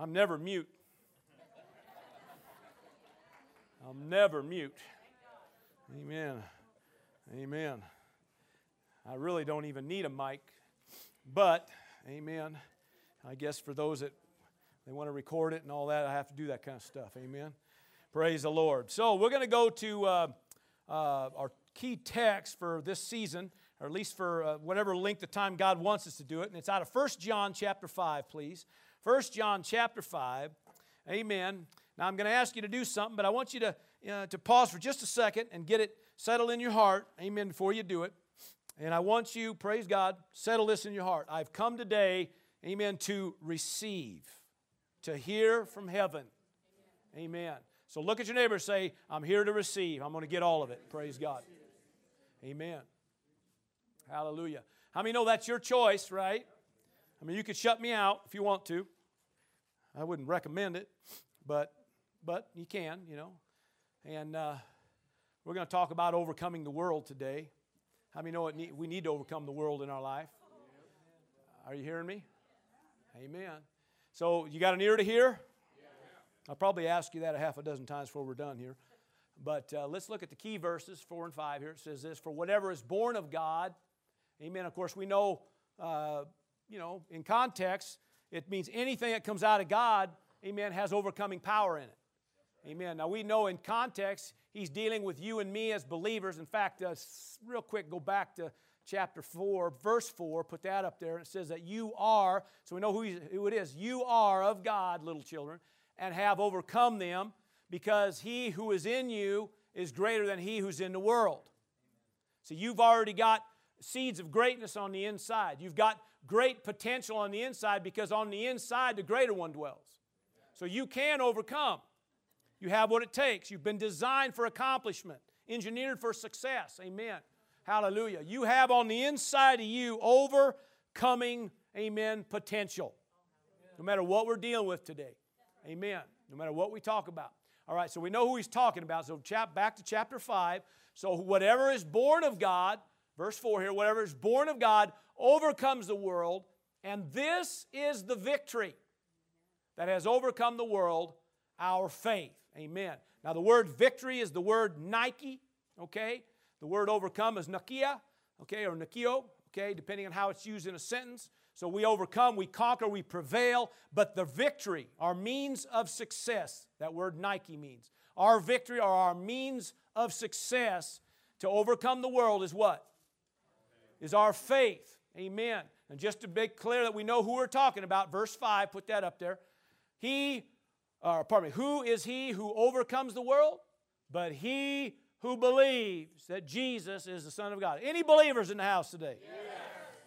I'm never mute. I'm never mute. Amen. Amen. I really don't even need a mic, but, amen. I guess for those that they want to record it and all that, I have to do that kind of stuff. Amen. Praise the Lord. So we're going to go to uh, uh, our key text for this season, or at least for uh, whatever length of time God wants us to do it. And it's out of 1 John chapter 5, please. 1 John chapter 5. Amen. Now I'm going to ask you to do something, but I want you to, uh, to pause for just a second and get it settled in your heart. Amen. Before you do it. And I want you, praise God, settle this in your heart. I've come today, amen, to receive, to hear from heaven. Amen. So look at your neighbor say, I'm here to receive. I'm going to get all of it. Praise God. Amen. Hallelujah. How many know that's your choice, right? I mean, you could shut me out if you want to. I wouldn't recommend it, but but you can, you know. And uh, we're going to talk about overcoming the world today. How many know it we need to overcome the world in our life? Are you hearing me? Amen. So you got an ear to hear? I'll probably ask you that a half a dozen times before we're done here. But uh, let's look at the key verses, four and five here. It says this For whatever is born of God, amen. Of course, we know, uh, you know, in context, it means anything that comes out of God, amen, has overcoming power in it. Amen. Now we know in context, he's dealing with you and me as believers. In fact, uh, real quick, go back to chapter 4, verse 4, put that up there. And it says that you are, so we know who, who it is, you are of God, little children, and have overcome them because he who is in you is greater than he who's in the world. So you've already got seeds of greatness on the inside. You've got great potential on the inside because on the inside the greater one dwells. So you can overcome. You have what it takes. You've been designed for accomplishment, engineered for success. Amen. Hallelujah. You have on the inside of you overcoming, amen, potential. No matter what we're dealing with today. Amen. No matter what we talk about. All right, so we know who he's talking about. So chap, back to chapter 5. So whatever is born of God, verse 4 here, whatever is born of God overcomes the world, and this is the victory that has overcome the world, our faith. Amen. Now the word victory is the word Nike, okay? The word overcome is Nakia, okay, or Nakio, okay, depending on how it's used in a sentence. So we overcome, we conquer, we prevail, but the victory, our means of success, that word Nike means, our victory or our means of success to overcome the world is what? Is our faith. Amen. And just to make clear that we know who we're talking about, verse 5, put that up there. He, or pardon me, who is he who overcomes the world? But he who believes that Jesus is the Son of God. Any believers in the house today?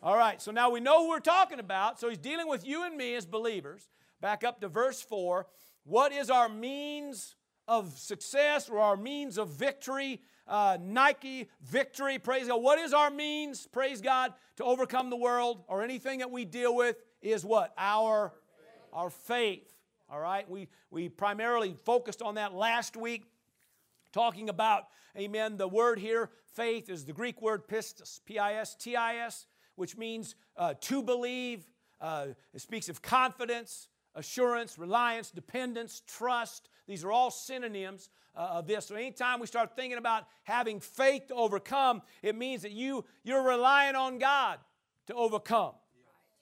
All right, so now we know who we're talking about. So he's dealing with you and me as believers. Back up to verse 4. What is our means of success or our means of victory? Uh, Nike victory, praise God. What is our means, praise God, to overcome the world or anything that we deal with is what? Our, our faith. All right, we, we primarily focused on that last week, talking about, amen, the word here, faith, is the Greek word pistis, P I S T I S which means uh, to believe. Uh, it speaks of confidence, assurance, reliance, dependence, trust. These are all synonyms uh, of this. So anytime we start thinking about having faith to overcome, it means that you, you're relying on God to overcome.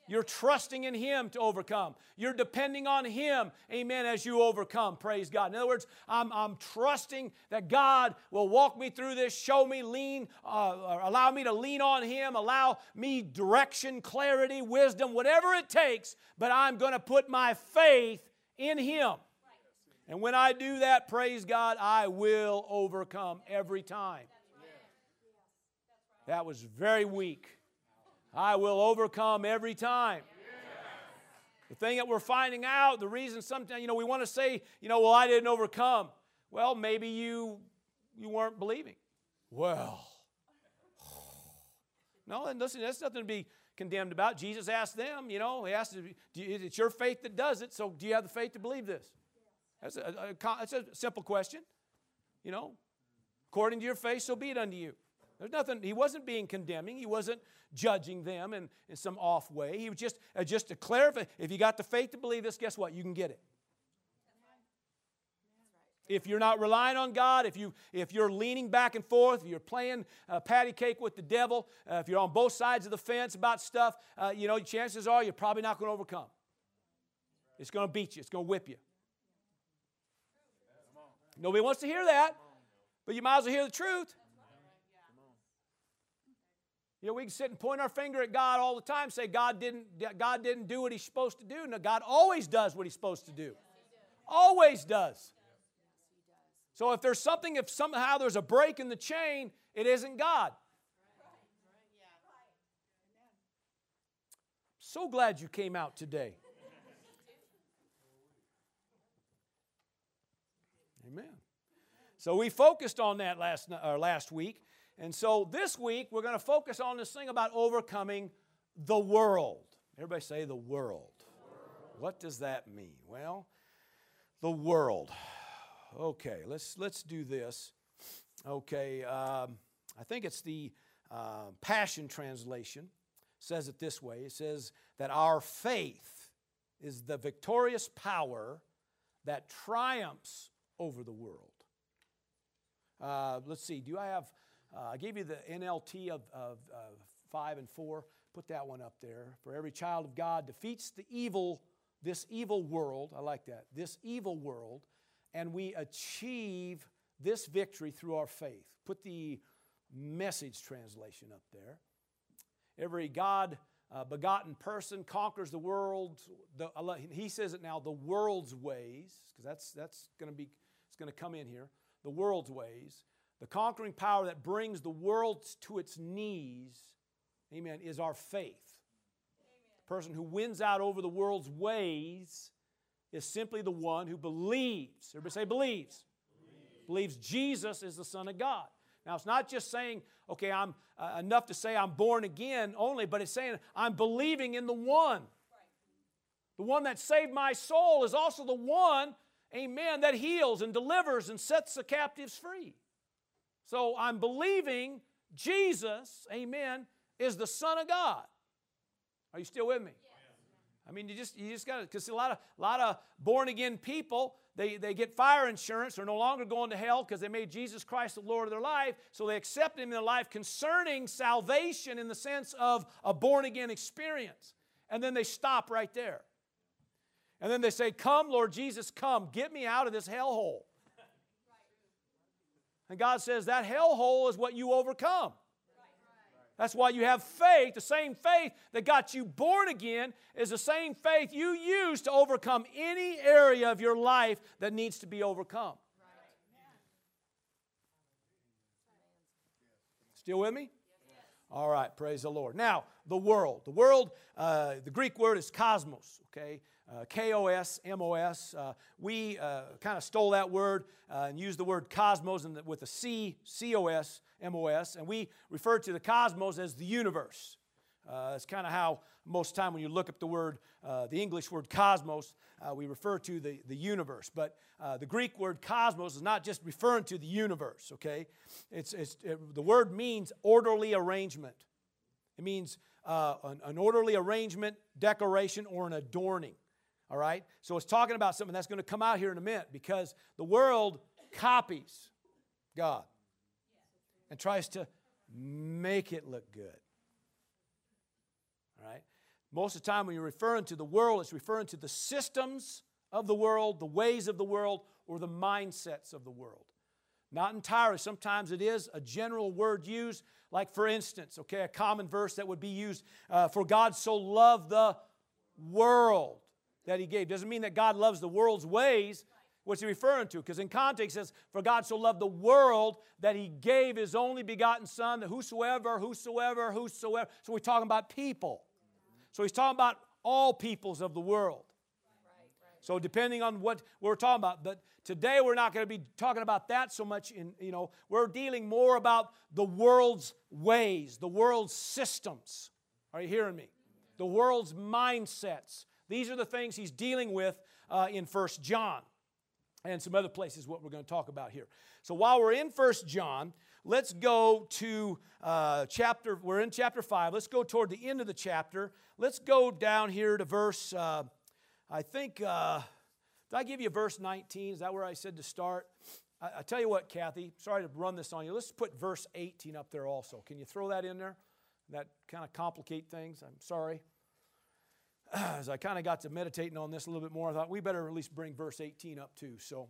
You're trusting in Him to overcome. You're depending on Him, amen, as you overcome. Praise God. In other words, I'm, I'm trusting that God will walk me through this, show me, lean, uh, allow me to lean on Him, allow me direction, clarity, wisdom, whatever it takes, but I'm going to put my faith in Him. And when I do that, praise God, I will overcome every time. That was very weak. I will overcome every time. The thing that we're finding out, the reason sometimes, you know, we want to say, you know, well, I didn't overcome. Well, maybe you you weren't believing. Well, no, and listen, that's nothing to be condemned about. Jesus asked them, you know, he asked, it's your faith that does it, so do you have the faith to believe this? That's a, a, that's a simple question. You know, according to your faith, so be it unto you. There's nothing, he wasn't being condemning. He wasn't judging them in, in some off way. He was just, uh, just to clarify if you got the faith to believe this, guess what? You can get it. If you're not relying on God, if, you, if you're leaning back and forth, if you're playing uh, patty cake with the devil, uh, if you're on both sides of the fence about stuff, uh, you know, chances are you're probably not going to overcome. It's going to beat you, it's going to whip you. Nobody wants to hear that, but you might as well hear the truth. You know, we can sit and point our finger at God all the time, say God didn't, God didn't do what He's supposed to do. No, God always does what He's supposed to do. Always does. So if there's something, if somehow there's a break in the chain, it isn't God. So glad you came out today. Amen. So we focused on that last, uh, last week. And so this week, we're going to focus on this thing about overcoming the world. Everybody say the world. What does that mean? Well, the world. Okay, let's, let's do this. Okay, um, I think it's the uh, Passion Translation says it this way it says that our faith is the victorious power that triumphs over the world. Uh, let's see, do I have uh, I gave you the NLT of, of, of 5 and 4. Put that one up there. For every child of God defeats the evil, this evil world. I like that. This evil world. And we achieve this victory through our faith. Put the message translation up there. Every God uh, begotten person conquers the world. The, he says it now, the world's ways, because that's, that's going to be, it's going to come in here. The world's ways. The conquering power that brings the world to its knees, amen, is our faith. The person who wins out over the world's ways is simply the one who believes. Everybody say believes. Believes, believes Jesus is the Son of God. Now, it's not just saying, okay, I'm uh, enough to say I'm born again only, but it's saying I'm believing in the one. The one that saved my soul is also the one, amen, that heals and delivers and sets the captives free. So I'm believing Jesus, amen, is the Son of God. Are you still with me? I mean, you just you just got to because a lot of a lot of born again people they, they get fire insurance. They're no longer going to hell because they made Jesus Christ the Lord of their life. So they accept Him in their life concerning salvation in the sense of a born again experience. And then they stop right there. And then they say, Come, Lord Jesus, come. Get me out of this hellhole. And God says that hellhole is what you overcome. That's why you have faith. The same faith that got you born again is the same faith you use to overcome any area of your life that needs to be overcome. Still with me? All right, praise the Lord. Now, the world. The world, uh, the Greek word is cosmos, okay? Uh, K-O-S, M-O-S. Uh, we uh, kind of stole that word uh, and used the word cosmos the, with a C, C-O-S, and we refer to the cosmos as the universe. It's kind of how most time when you look up the word, the English word cosmos, we refer to the, the universe. But the Greek word cosmos is not just referring to the universe, okay? It's, it's, it, the word means orderly arrangement. It means an, an orderly arrangement, decoration, or an adorning. All right? So it's talking about something that's going to come out here in a minute because the world copies God and tries to make it look good. All right? Most of the time when you're referring to the world, it's referring to the systems of the world, the ways of the world, or the mindsets of the world. Not entirely. Sometimes it is a general word used, like for instance, okay, a common verse that would be used uh, for God so loved the world that he gave. Doesn't mean that God loves the world's ways. What's he referring to? Because in context, says, For God so loved the world that he gave his only begotten Son, that whosoever, whosoever, whosoever. So we're talking about people. So he's talking about all peoples of the world. So depending on what we're talking about, but today we're not going to be talking about that so much. In you know, we're dealing more about the world's ways, the world's systems. Are you hearing me? The world's mindsets, these are the things he's dealing with uh, in First John. and some other places what we're going to talk about here. So while we're in First John, let's go to uh, chapter, we're in chapter 5. Let's go toward the end of the chapter. Let's go down here to verse, uh, I think, uh, did I give you verse 19? Is that where I said to start? I, I tell you what, Kathy, sorry to run this on you. Let's put verse 18 up there also. Can you throw that in there? That kind of complicate things. I'm sorry. As I kind of got to meditating on this a little bit more, I thought we better at least bring verse 18 up too. So,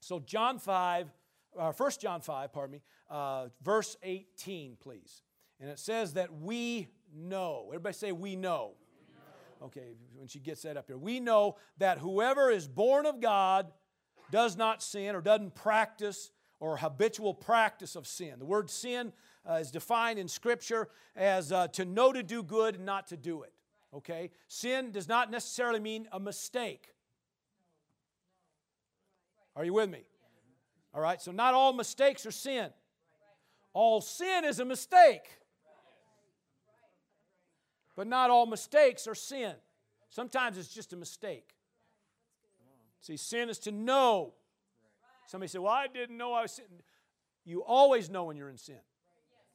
so John 5, uh, 1 John 5, pardon me, uh, verse 18, please. And it says that we know. Everybody say, we know. Okay, when she gets that up here. We know that whoever is born of God does not sin or doesn't practice or habitual practice of sin. The word sin uh, is defined in Scripture as uh, to know to do good and not to do it. Okay? Sin does not necessarily mean a mistake. Are you with me? All right, so not all mistakes are sin. All sin is a mistake. But not all mistakes are sin. Sometimes it's just a mistake. See, sin is to know. Somebody said, Well, I didn't know I was sin. You always know when you're in sin.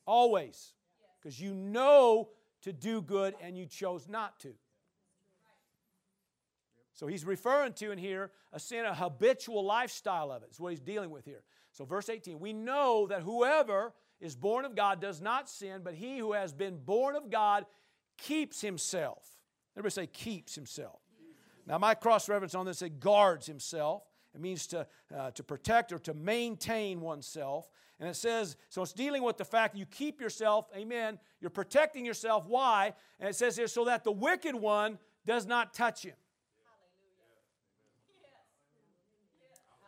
Always. Because you know to do good and you chose not to. So he's referring to in here a sin, a habitual lifestyle of it, is what he's dealing with here. So, verse 18, we know that whoever is born of God does not sin, but he who has been born of God keeps himself. Everybody say, keeps himself. Now, my cross reference on this says guards himself. It means to, uh, to protect or to maintain oneself. And it says, so it's dealing with the fact that you keep yourself, amen, you're protecting yourself. Why? And it says here, so that the wicked one does not touch him.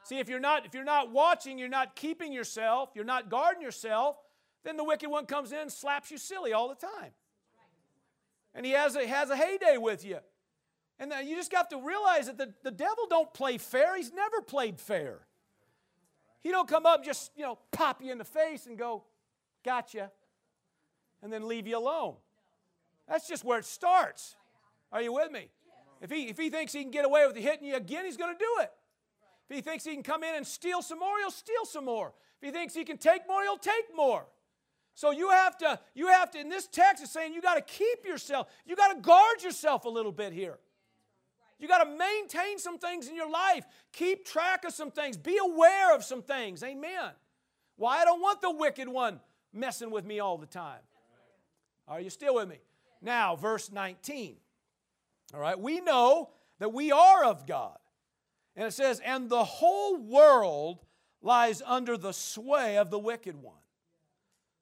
See, if you're not if you're not watching, you're not keeping yourself, you're not guarding yourself, then the wicked one comes in and slaps you silly all the time. And he has a, has a heyday with you. And you just got to realize that the, the devil don't play fair. He's never played fair. He don't come up just, you know, pop you in the face and go, gotcha, and then leave you alone. That's just where it starts. Are you with me? If he, if he thinks he can get away with hitting you again, he's going to do it. If he thinks he can come in and steal some more, he'll steal some more. If he thinks he can take more, he'll take more. So you have to, you have to, in this text is saying you got to keep yourself, you got to guard yourself a little bit here. You got to maintain some things in your life. Keep track of some things. Be aware of some things. Amen. Well, I don't want the wicked one messing with me all the time. Are you still with me? Now, verse 19. All right, we know that we are of God. And it says, and the whole world lies under the sway of the wicked one.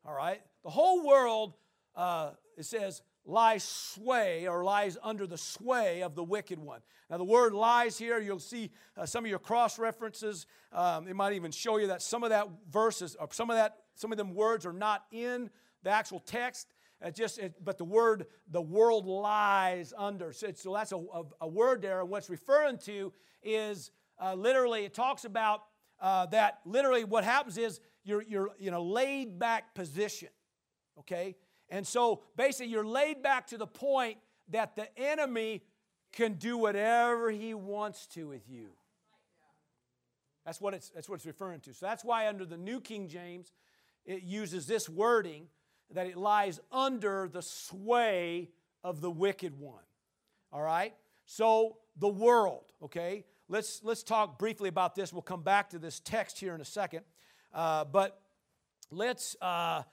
All right? The whole world, uh, it says, lies sway or lies under the sway of the wicked one. Now, the word lies here, you'll see uh, some of your cross references. Um, it might even show you that some of that verses, or some of that, some of them words are not in the actual text. It just, it, but the word, the world lies under. So, so that's a, a, a, word there. And what's referring to is uh, literally, it talks about uh, that literally what happens is you're, you're in a laid back position. Okay? And so basically, you're laid back to the point that the enemy can do whatever he wants to with you. That's what it's, that's what it's referring to. So that's why, under the New King James, it uses this wording that it lies under the sway of the wicked one. All right? So the world, okay? Let's, let's talk briefly about this. We'll come back to this text here in a second. Uh, but let's. Uh,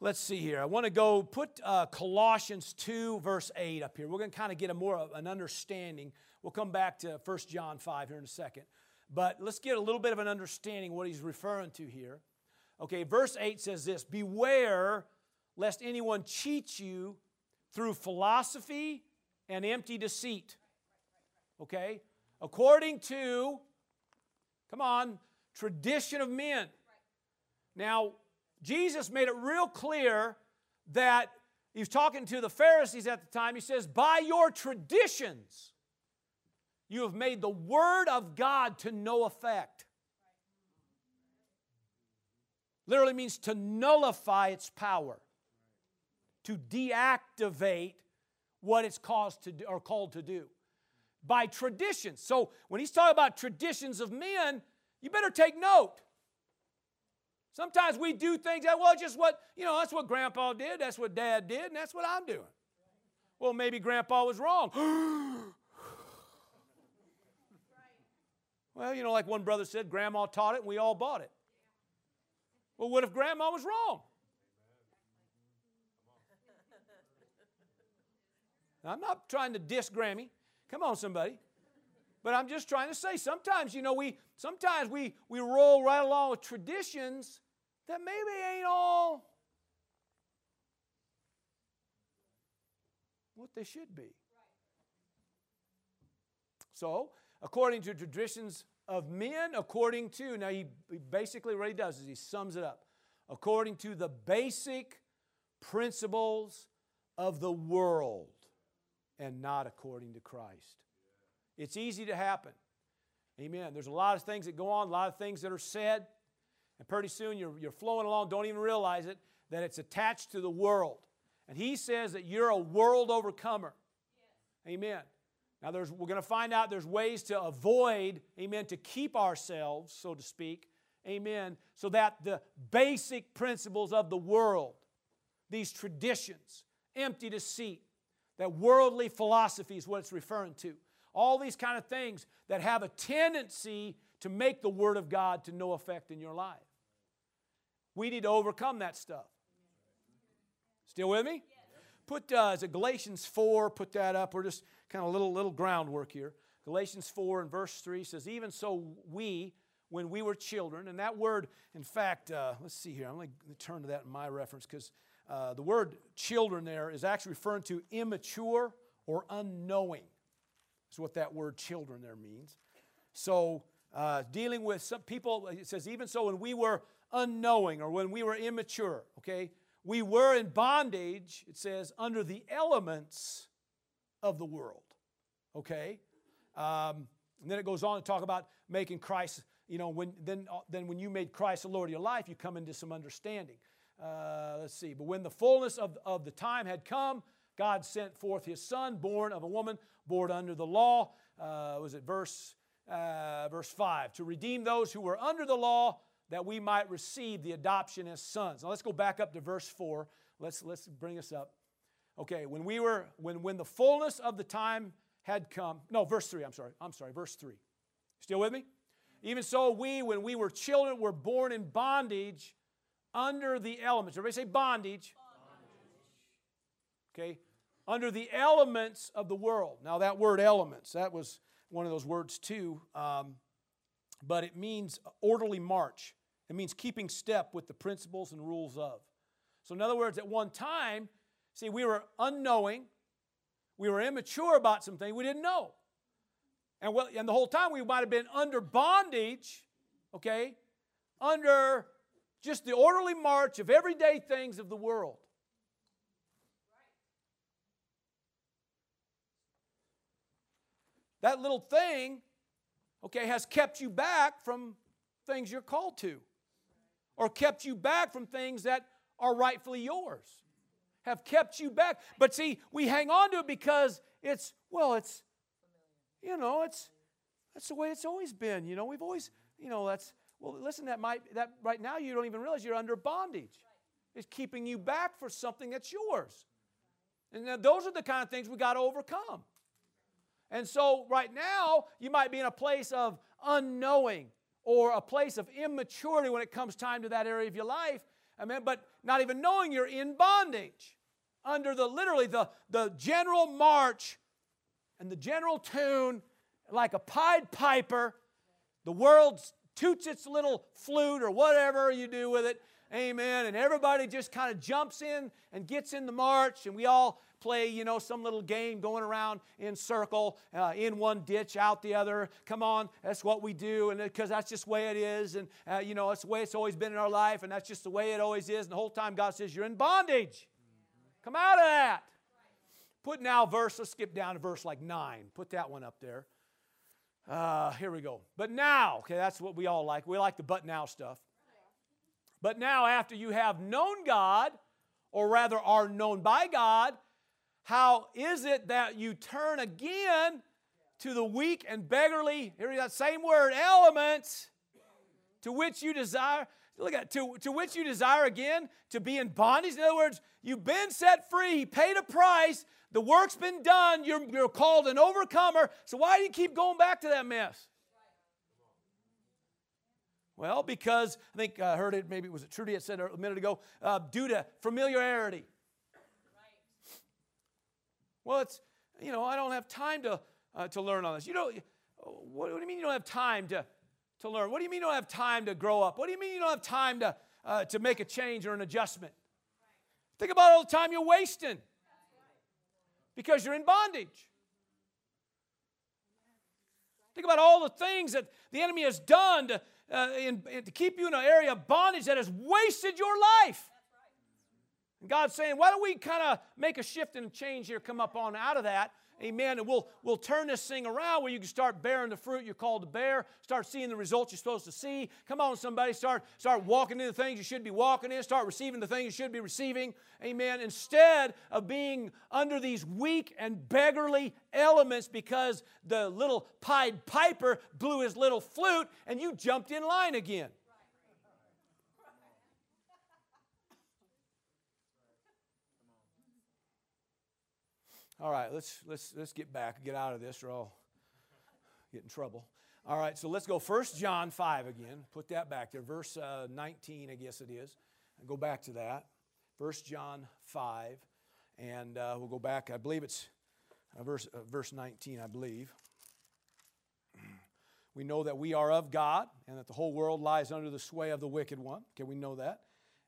let's see here. I want to go put uh, Colossians 2, verse 8 up here. We're going to kind of get a more of an understanding. We'll come back to 1 John 5 here in a second. But let's get a little bit of an understanding what he's referring to here. Okay, verse 8 says this Beware lest anyone cheat you through philosophy and empty deceit. Okay? According to, come on, tradition of men. Now, Jesus made it real clear that he was talking to the Pharisees at the time. He says, By your traditions, you have made the Word of God to no effect. Literally means to nullify its power, to deactivate what it's caused to do, or called to do. by traditions. So when he's talking about traditions of men, you better take note. Sometimes we do things that, well, just what, you know, that's what grandpa did, that's what dad did, and that's what I'm doing. Well, maybe grandpa was wrong. well, you know, like one brother said, grandma taught it and we all bought it. Well, what if grandma was wrong? Now, I'm not trying to diss Grammy. Come on, somebody. But I'm just trying to say sometimes, you know, we sometimes we we roll right along with traditions that maybe ain't all what they should be. So, according to traditions of men, according to, now he basically what he does is he sums it up. According to the basic principles of the world and not according to Christ. It's easy to happen. Amen. There's a lot of things that go on, a lot of things that are said, and pretty soon you're, you're flowing along, don't even realize it, that it's attached to the world. And he says that you're a world overcomer. Yes. Amen. Now, there's, we're going to find out there's ways to avoid, amen, to keep ourselves, so to speak, amen, so that the basic principles of the world, these traditions, empty deceit, that worldly philosophy is what it's referring to. All these kind of things that have a tendency to make the Word of God to no effect in your life. We need to overcome that stuff. Still with me? Put uh, is it Galatians 4, put that up. We're just kind of a little, little groundwork here. Galatians 4 and verse 3 says, Even so we, when we were children, and that word, in fact, uh, let's see here, I'm going to turn to that in my reference because uh, the word children there is actually referring to immature or unknowing. Is what that word children there means. So, uh, dealing with some people, it says, even so, when we were unknowing or when we were immature, okay, we were in bondage, it says, under the elements of the world, okay? Um, and then it goes on to talk about making Christ, you know, when, then, uh, then when you made Christ the Lord of your life, you come into some understanding. Uh, let's see. But when the fullness of, of the time had come, God sent forth his son, born of a woman, born under the law. Uh, was it verse, uh, verse 5? To redeem those who were under the law, that we might receive the adoption as sons. Now let's go back up to verse 4. Let's, let's bring us up. Okay, when we were, when, when the fullness of the time had come, no, verse 3, I'm sorry, I'm sorry, verse 3. Still with me? Even so, we, when we were children, were born in bondage under the elements. Everybody say bondage. bondage. Okay? Under the elements of the world. Now, that word elements, that was one of those words too, um, but it means orderly march. It means keeping step with the principles and rules of. So, in other words, at one time, see, we were unknowing, we were immature about some things we didn't know. And, well, and the whole time we might have been under bondage, okay, under just the orderly march of everyday things of the world. That little thing, okay, has kept you back from things you're called to, or kept you back from things that are rightfully yours, have kept you back. But see, we hang on to it because it's, well, it's, you know, it's, that's the way it's always been. You know, we've always, you know, that's, well, listen, that might that right now you don't even realize you're under bondage. It's keeping you back for something that's yours. And those are the kind of things we got to overcome. And so right now, you might be in a place of unknowing or a place of immaturity when it comes time to that area of your life. Amen. But not even knowing you're in bondage under the literally the, the general march and the general tune, like a Pied Piper. The world toots its little flute or whatever you do with it. Amen. And everybody just kind of jumps in and gets in the march, and we all play, you know, some little game going around in circle, uh, in one ditch, out the other. Come on, that's what we do, and because that's just the way it is, and uh, you know, it's the way it's always been in our life, and that's just the way it always is. And the whole time God says, You're in bondage. Come out of that. Put now verse, let's skip down to verse like 9. Put that one up there. Uh, here we go. But now, okay, that's what we all like. We like the but now stuff. But now, after you have known God, or rather are known by God, how is it that you turn again to the weak and beggarly, here that same word, elements, to which you desire, look at to, to which you desire again to be in bondage. In other words, you've been set free, he paid a price, the work's been done, you're, you're called an overcomer. So why do you keep going back to that mess? Well, because I think I heard it, maybe it was a Trudy that said a minute ago, uh, due to familiarity. Well, it's, you know, I don't have time to, uh, to learn all this. You know, what, what, do you mean you don't have time to, to learn? What do you mean you don't have time to grow up? What do you mean you don't have time to, uh, to make a change or an adjustment? Think about all the time you're wasting because you're in bondage. Think about all the things that the enemy has done to, uh, in, in, to keep you in an area of bondage that has wasted your life. And God's saying, why don't we kind of make a shift and change here, come up on out of that Amen. And we'll, we'll turn this thing around where you can start bearing the fruit you're called to bear, start seeing the results you're supposed to see. Come on, somebody, start, start walking into the things you should be walking in, start receiving the things you should be receiving. Amen. Instead of being under these weak and beggarly elements because the little Pied Piper blew his little flute and you jumped in line again. All right, let's let's let's get back, get out of this, or I'll get in trouble. All right, so let's go First John 5 again. Put that back there. Verse uh, 19, I guess it is. Go back to that. First John 5. And uh, we'll go back. I believe it's uh, verse, uh, verse 19, I believe. We know that we are of God and that the whole world lies under the sway of the wicked one. Okay, we know that.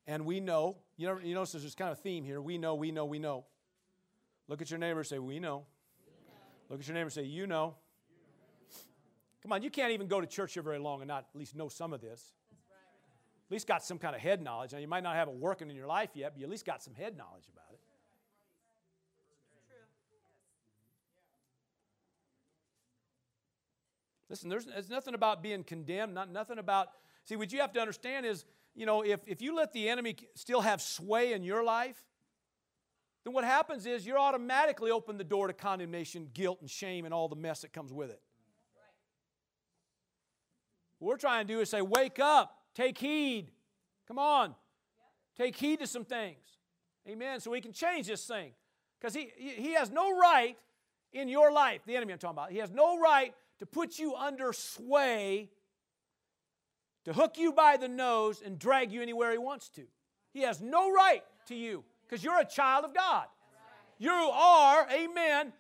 And we know, you know, you notice there's this kind of theme here. We know, we know, we know. Look at your neighbor and say, We know. Look at your neighbor and say, You know. Come on, you can't even go to church here very long and not at least know some of this. At least got some kind of head knowledge. Now, you might not have it working in your life yet, but you at least got some head knowledge about it. Listen, there's, there's nothing about being condemned, not, nothing about. See, what you have to understand is, you know, if, if you let the enemy still have sway in your life, then what happens is you're automatically open the door to condemnation, guilt, and shame, and all the mess that comes with it. What we're trying to do is say, wake up, take heed. Come on, take heed to some things. Amen. So we can change this thing. Because he, he has no right in your life, the enemy I'm talking about, he has no right to put you under sway, to hook you by the nose and drag you anywhere he wants to. He has no right to you because you're a child of God. You are, amen,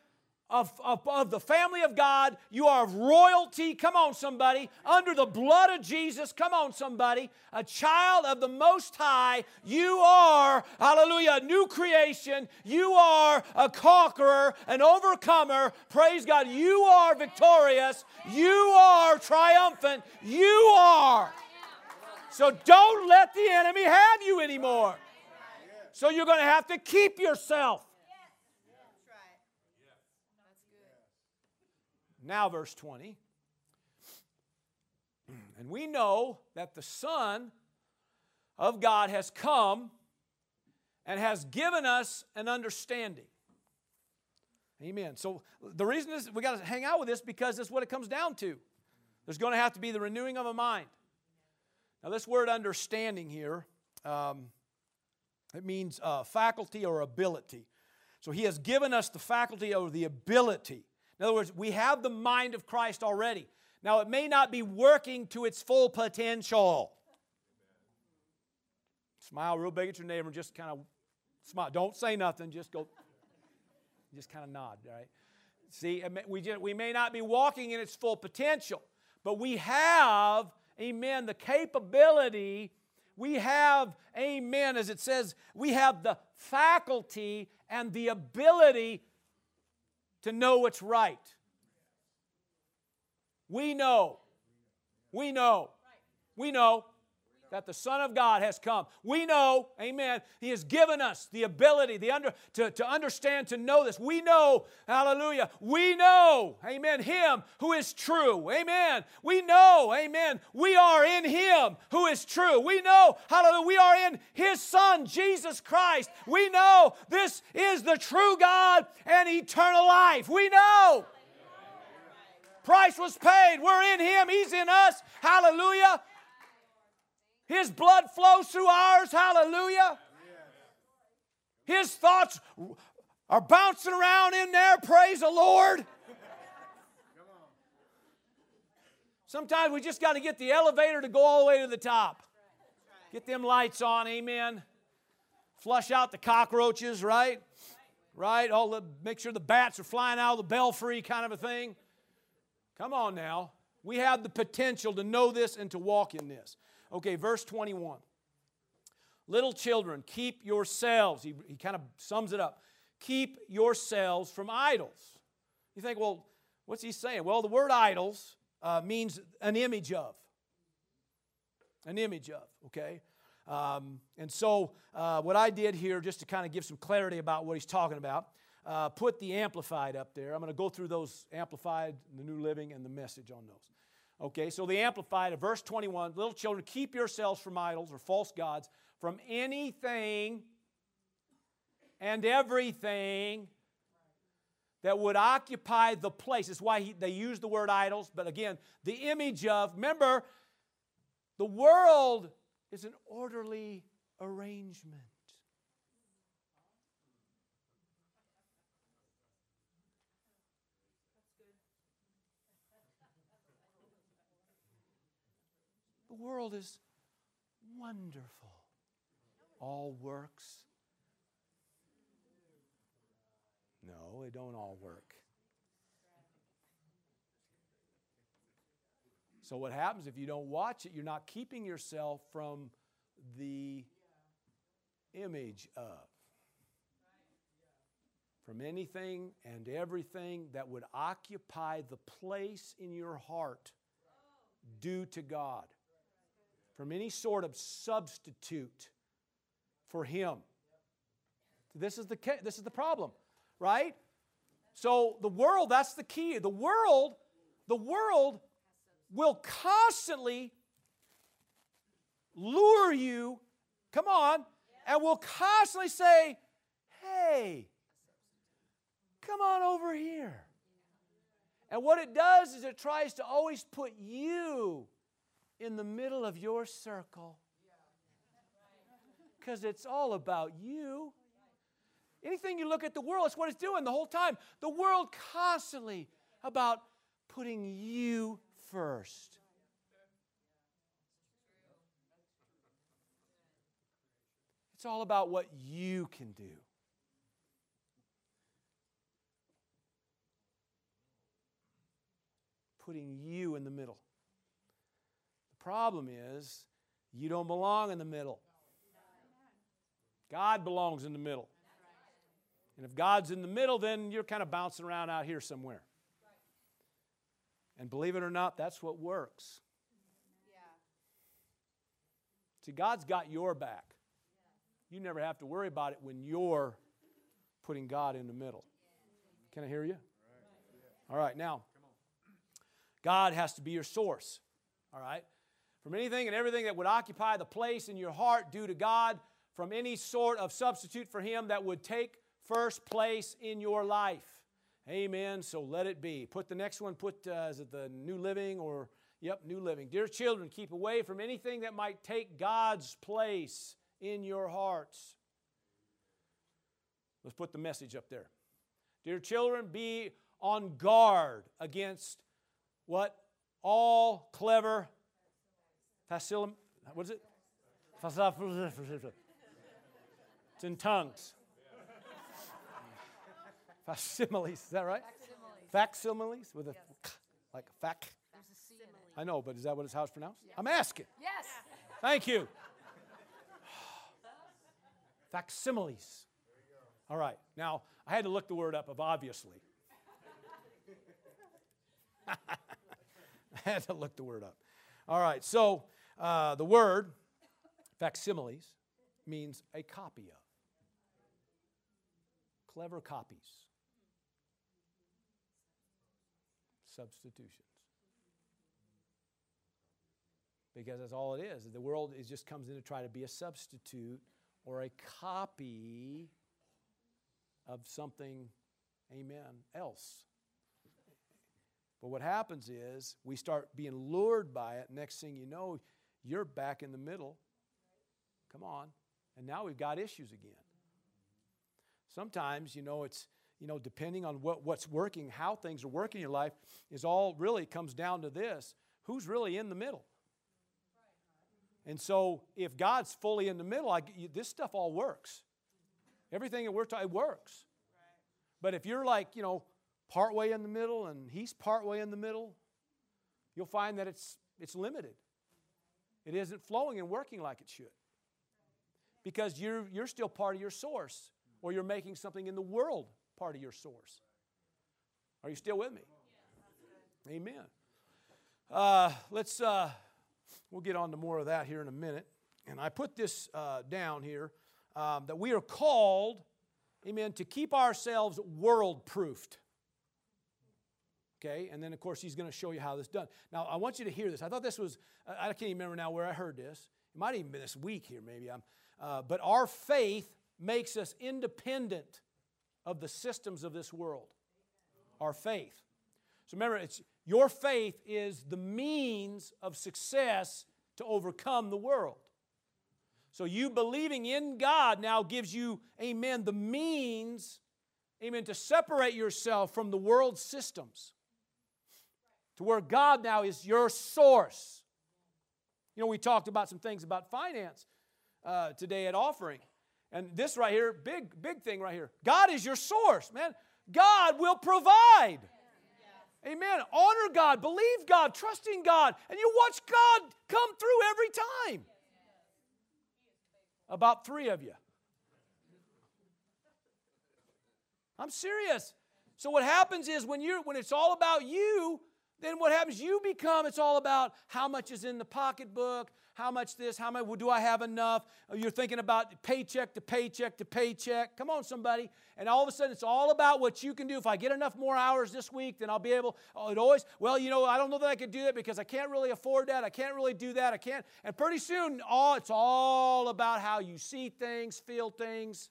of, of, of, the family of God. You are of royalty. Come on, somebody. Under the blood of Jesus. Come on, somebody. A child of the Most High. You are, hallelujah, a new creation. You are a conqueror, an overcomer. Praise God. You are victorious. You are triumphant. You are. So don't let the enemy have you anymore. So you're going to have to keep yourself. Now, verse 20. And we know that the Son of God has come and has given us an understanding. Amen. So the reason is we got to hang out with this because that's what it comes down to. There's going to have to be the renewing of a mind. Now, this word understanding here, um, it means uh, faculty or ability. So he has given us the faculty or the ability. In other words, we have the mind of Christ already. Now, it may not be working to its full potential. Smile real big at your neighbor and just kind of smile. Don't say nothing, just go, just kind of nod, right? See, we, just, we may not be walking in its full potential, but we have, amen, the capability we have, amen, as it says, we have the faculty and the ability to know what's right. We know. We know. We know that the Son of God has come. We know, amen, He has given us the ability the under, to, to understand, to know this. We know, hallelujah, we know, amen, Him who is true, amen. We know, amen, we are in Him who is true. We know, hallelujah, we are in His Son, Jesus Christ. We know this is the true God and eternal life. We know. Price was paid. We're in Him, He's in us. Hallelujah. His blood flows through ours. Hallelujah. His thoughts are bouncing around in there. Praise the Lord. Sometimes we just got to get the elevator to go all the way to the top. Get them lights on, amen. Flush out the cockroaches, right? Right? All the make sure the bats are flying out of the belfry kind of a thing. Come on now. We have the potential to know this and to walk in this. Okay, verse 21. Little children, keep yourselves. He, he kind of sums it up. Keep yourselves from idols. You think, well, what's he saying? Well, the word idols uh, means an image of. An image of, okay? Um, and so, uh, what I did here, just to kind of give some clarity about what he's talking about, uh, put the Amplified up there. I'm going to go through those Amplified, the New Living, and the message on those. Okay, so the Amplified, verse 21 Little children, keep yourselves from idols or false gods, from anything and everything that would occupy the place. That's why he, they use the word idols. But again, the image of, remember, the world is an orderly arrangement. The world is wonderful. All works No, they don't all work. So, what happens if you don't watch it? You're not keeping yourself from the image of. From anything and everything that would occupy the place in your heart due to God. From any sort of substitute for Him. This is the, this is the problem right? So the world, that's the key. The world, the world will constantly lure you, come on, and will constantly say, hey, come on over here. And what it does is it tries to always put you in the middle of your circle. Because it's all about you. Anything you look at the world, it's what it's doing the whole time. The world constantly about putting you first. It's all about what you can do. Putting you in the middle. Problem is, you don't belong in the middle. God belongs in the middle. And if God's in the middle, then you're kind of bouncing around out here somewhere. And believe it or not, that's what works. See, God's got your back. You never have to worry about it when you're putting God in the middle. Can I hear you? All right, now, God has to be your source. All right? From anything and everything that would occupy the place in your heart due to God, from any sort of substitute for Him that would take first place in your life. Amen. So let it be. Put the next one, put, uh, is it the New Living or, yep, New Living. Dear children, keep away from anything that might take God's place in your hearts. Let's put the message up there. Dear children, be on guard against what? All clever facil what is it? It's in tongues. Facsimiles, is that right? Facsimiles. Facsimiles with a yes. like a fac. I know, but is that what it's how it's pronounced? Yes. I'm asking. Yes. Thank you. Facsimiles. All right. Now, I had to look the word up of obviously. I had to look the word up. All right. So, uh, the word facsimiles means a copy of. Clever copies. substitutions. Because that's all it is. The world is just comes in to try to be a substitute or a copy of something, amen, else. But what happens is we start being lured by it. Next thing you know, you're back in the middle. Come on. And now we've got issues again. Sometimes, you know, it's, you know, depending on what, what's working, how things are working in your life, is all really comes down to this who's really in the middle? And so, if God's fully in the middle, I, this stuff all works. Everything that we're talking, it works. But if you're like, you know, partway in the middle and he's partway in the middle, you'll find that it's, it's limited. It isn't flowing and working like it should. Because you're, you're still part of your source, or you're making something in the world part of your source. Are you still with me? Amen. Uh, let's, uh, we'll get on to more of that here in a minute. And I put this uh, down here um, that we are called, amen, to keep ourselves world proofed. Okay, and then of course he's going to show you how this is done. Now I want you to hear this. I thought this was, I can't even remember now where I heard this. It might even been this week here, maybe. I'm, uh, but our faith makes us independent of the systems of this world. Our faith. So remember, it's your faith is the means of success to overcome the world. So you believing in God now gives you, amen, the means, amen, to separate yourself from the world's systems. To where God now is your source. You know, we talked about some things about finance uh, today at offering. And this right here, big, big thing right here. God is your source, man. God will provide. Amen. Honor God, believe God, trust in God, and you watch God come through every time. About three of you. I'm serious. So what happens is when you when it's all about you, then what happens? You become, it's all about how much is in the pocketbook, how much this, how much, well, do I have enough? Oh, you're thinking about paycheck to paycheck to paycheck. Come on, somebody. And all of a sudden, it's all about what you can do. If I get enough more hours this week, then I'll be able, oh, it always, well, you know, I don't know that I could do that because I can't really afford that. I can't really do that. I can't. And pretty soon, all, it's all about how you see things, feel things.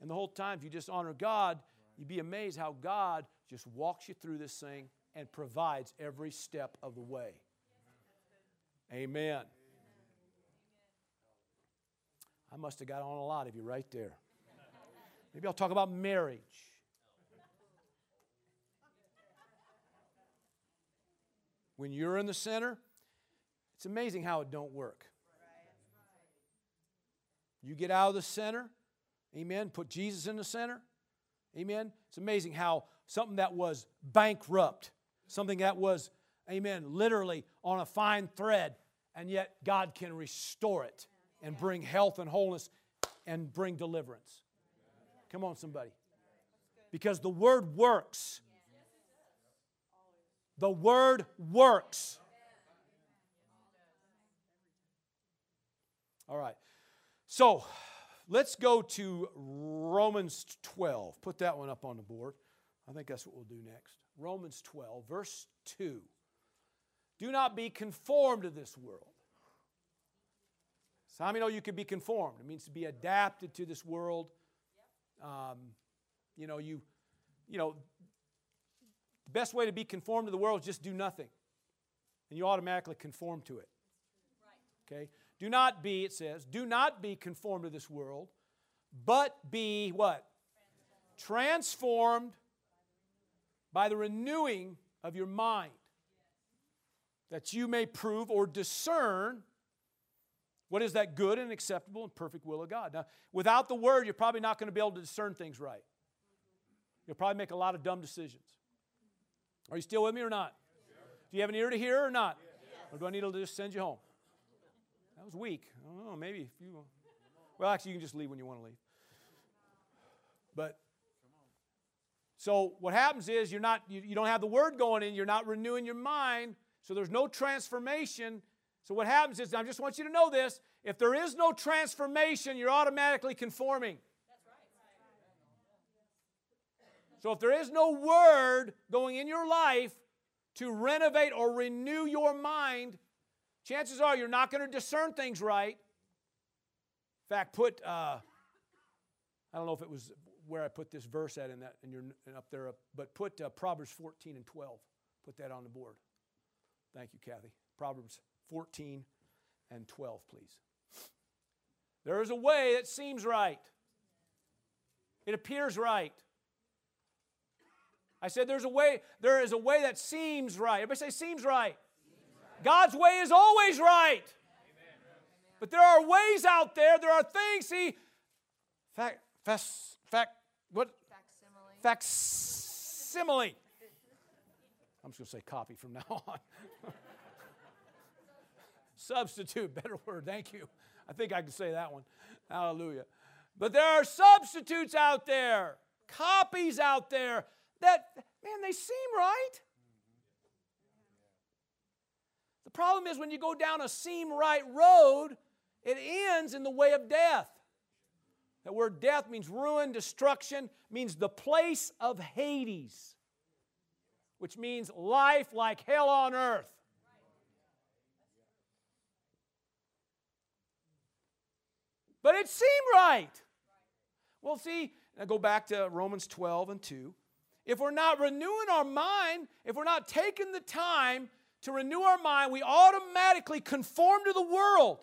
And the whole time, if you just honor God, you'd be amazed how God just walks you through this thing and provides every step of the way. Amen. I must have got on a lot of you right there. Maybe I'll talk about marriage. When you're in the center, it's amazing how it don't work. You get out of the center, amen, put Jesus in the center, amen. It's amazing how something that was bankrupt, something that was, amen, literally on a fine thread, and yet God can restore it and bring health and wholeness and bring deliverance. Come on, somebody. Because the word works. The word works. All right. So let's go to Romans 12. Put that one up on the board. I think that's what we'll do next. Romans 12, verse 2. Do not be conformed to this world. So, how many know you could be conformed? It means to be adapted to this world. Um, you know, you, you know, the best way to be conformed to the world is just do nothing, and you automatically conform to it. Okay? Do not be, it says, do not be conformed to this world, but be what? Transformed by the renewing of your mind that you may prove or discern what is that good and acceptable and perfect will of God. Now, without the word, you're probably not going to be able to discern things right. You'll probably make a lot of dumb decisions. Are you still with me or not? Do you have an ear to hear or not? Or do I need to just send you home? That was weak. I don't know, maybe if you. Well, actually, you can just leave when you want to leave. But so what happens is you're not you, you don't have the word going in, you're not renewing your mind, so there's no transformation. So what happens is, I just want you to know this if there is no transformation, you're automatically conforming. So if there is no word going in your life to renovate or renew your mind, chances are you're not going to discern things right. In fact, put, uh, I don't know if it was where I put this verse at in that, and you're up there, but put uh, Proverbs 14 and 12. Put that on the board. Thank you, Kathy. Proverbs 14 and 12, please. There is a way that seems right. It appears right. I said there's a way, there is a way that seems right. Everybody say seems right. God's way is always right. But there are ways out there, there are things, see, fact what? Facsimile. Facsimile. I'm just going to say copy from now on. Substitute, better word, thank you. I think I can say that one. Hallelujah. But there are substitutes out there, copies out there that, man, they seem right. The problem is when you go down a seem right road, it ends in the way of death. That word death means ruin, destruction, means the place of Hades, which means life like hell on earth. But it seemed right. Well, see, I go back to Romans 12 and 2. If we're not renewing our mind, if we're not taking the time to renew our mind, we automatically conform to the world.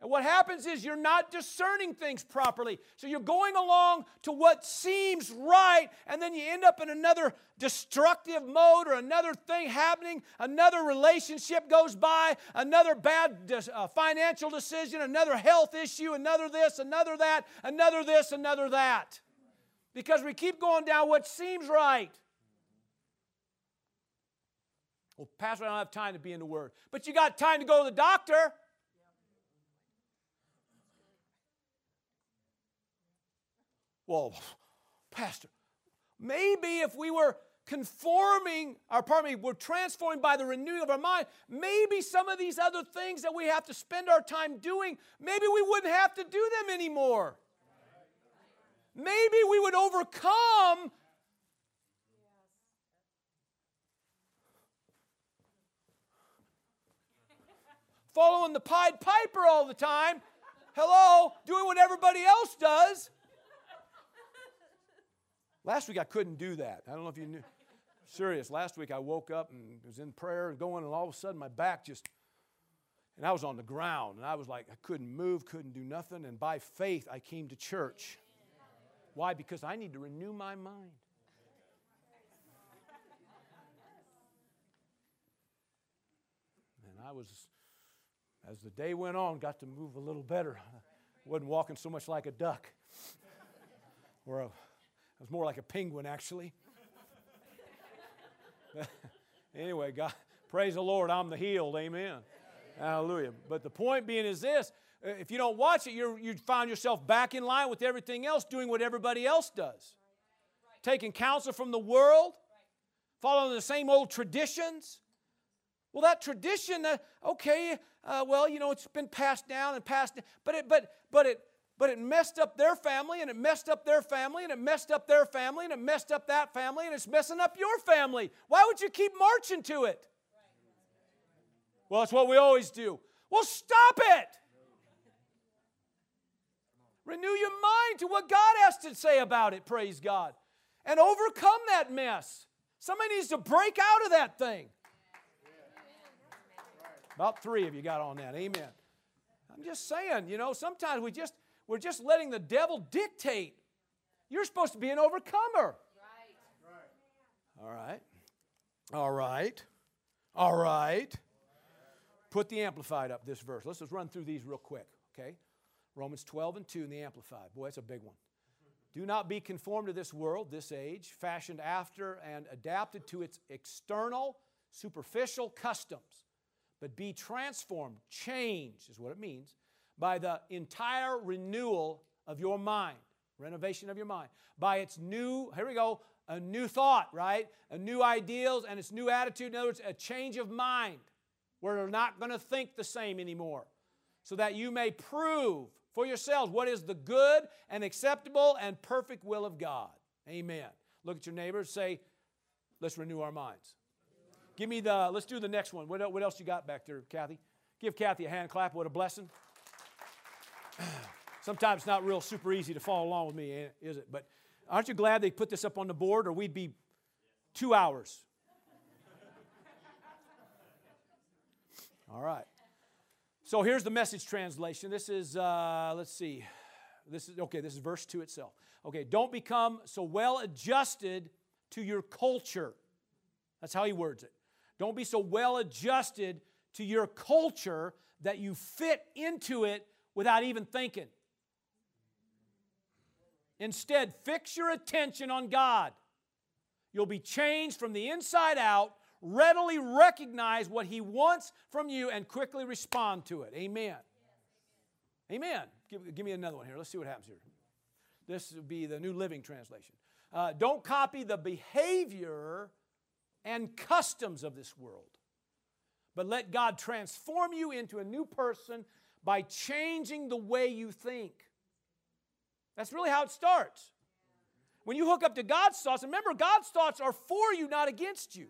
And what happens is you're not discerning things properly. So you're going along to what seems right, and then you end up in another destructive mode or another thing happening. Another relationship goes by, another bad uh, financial decision, another health issue, another this, another that, another this, another that. Because we keep going down what seems right. Well, Pastor, I don't have time to be in the Word. But you got time to go to the doctor. Well, Pastor, maybe if we were conforming, or pardon me, we're transforming by the renewing of our mind, maybe some of these other things that we have to spend our time doing, maybe we wouldn't have to do them anymore. Maybe we would overcome following the Pied Piper all the time. Hello, doing what everybody else does. Last week I couldn't do that. I don't know if you knew. Serious. Last week I woke up and was in prayer and going, and all of a sudden my back just, and I was on the ground, and I was like, I couldn't move, couldn't do nothing. And by faith I came to church. Why? Because I need to renew my mind. And I was, as the day went on, got to move a little better. I wasn't walking so much like a duck or a I was more like a penguin, actually. anyway, God, praise the Lord, I'm the healed. Amen. Hallelujah. But the point being is this if you don't watch it, you you find yourself back in line with everything else, doing what everybody else does. Taking counsel from the world, following the same old traditions. Well, that tradition, uh, okay, uh, well, you know, it's been passed down and passed but it, but, but it, but it messed up their family and it messed up their family and it messed up their family and it messed up that family and it's messing up your family. Why would you keep marching to it? Well, it's what we always do. Well, stop it. Renew your mind to what God has to say about it, praise God, and overcome that mess. Somebody needs to break out of that thing. About three of you got on that. Amen. I'm just saying, you know, sometimes we just we're just letting the devil dictate. You're supposed to be an overcomer. Right. All right. All right. All right. Put the Amplified up, this verse. Let's just run through these real quick, okay? Romans 12 and 2 in the Amplified. Boy, that's a big one. Do not be conformed to this world, this age, fashioned after and adapted to its external, superficial customs, but be transformed, changed is what it means, by the entire renewal of your mind, renovation of your mind, by its new, here we go, a new thought, right? A new ideals and its new attitude. In other words, a change of mind. We're not going to think the same anymore. So that you may prove for yourselves what is the good and acceptable and perfect will of God. Amen. Look at your neighbors, say, let's renew our minds. Give me the, let's do the next one. What, what else you got back there, Kathy? Give Kathy a hand clap. What a blessing. Sometimes it's not real super easy to follow along with me, eh, is it? But aren't you glad they put this up on the board or we'd be two hours? All right. So here's the message translation. This is, uh, let's see. This is, okay, this is verse 2 itself. Okay, don't become so well adjusted to your culture. That's how he words it. Don't be so well adjusted to your culture that you fit into it without even thinking. Instead, fix your attention on God. You'll be changed from the inside out, readily recognize what He wants from you, and quickly respond to it. Amen. Amen. Give, give me another one here. Let's see what happens here. This would be the New Living Translation. Uh, don't copy the behavior and customs of this world, but let God transform you into a new person by changing the way you think. That's really how it starts. When you hook up to God's thoughts, remember, God's thoughts are for you, not against you.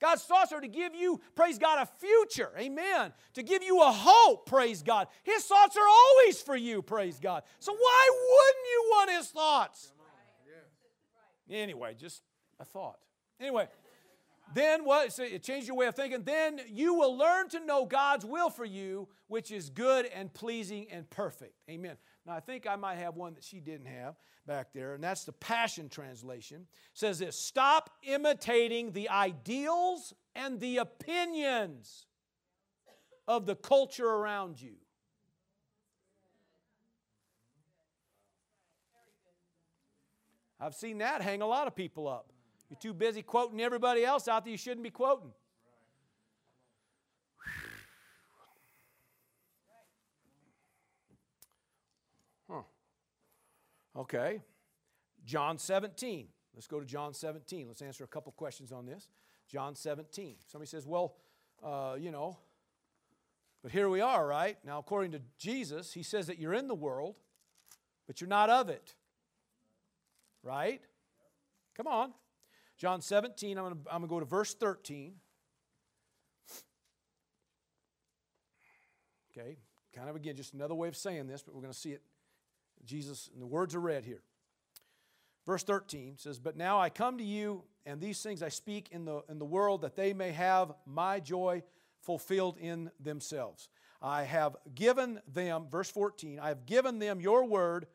God's thoughts are to give you, praise God, a future. Amen. To give you a hope, praise God. His thoughts are always for you, praise God. So why wouldn't you want His thoughts? Anyway, just a thought. Anyway, then what? So it changed your way of thinking. Then you will learn to know God's will for you, which is good and pleasing and perfect. Amen. Now, I think I might have one that she didn't have back there, and that's the Passion Translation. It says this Stop imitating the ideals and the opinions of the culture around you. I've seen that hang a lot of people up. You're too busy quoting everybody else out there you shouldn't be quoting. Okay. John 17. Let's go to John 17. Let's answer a couple questions on this. John 17. Somebody says, well, uh, you know, but here we are, right? Now, according to Jesus, he says that you're in the world, but you're not of it. Right? Come on. John 17, I'm going to, go to verse 13. Okay, kind of again, just another way of saying this, but we're going to see it Jesus, and the words are read here. Verse 13 says, But now I come to you, and these things I speak in the, in the world, that they may have my joy fulfilled in themselves. I have given them, verse 14, I have given them your word,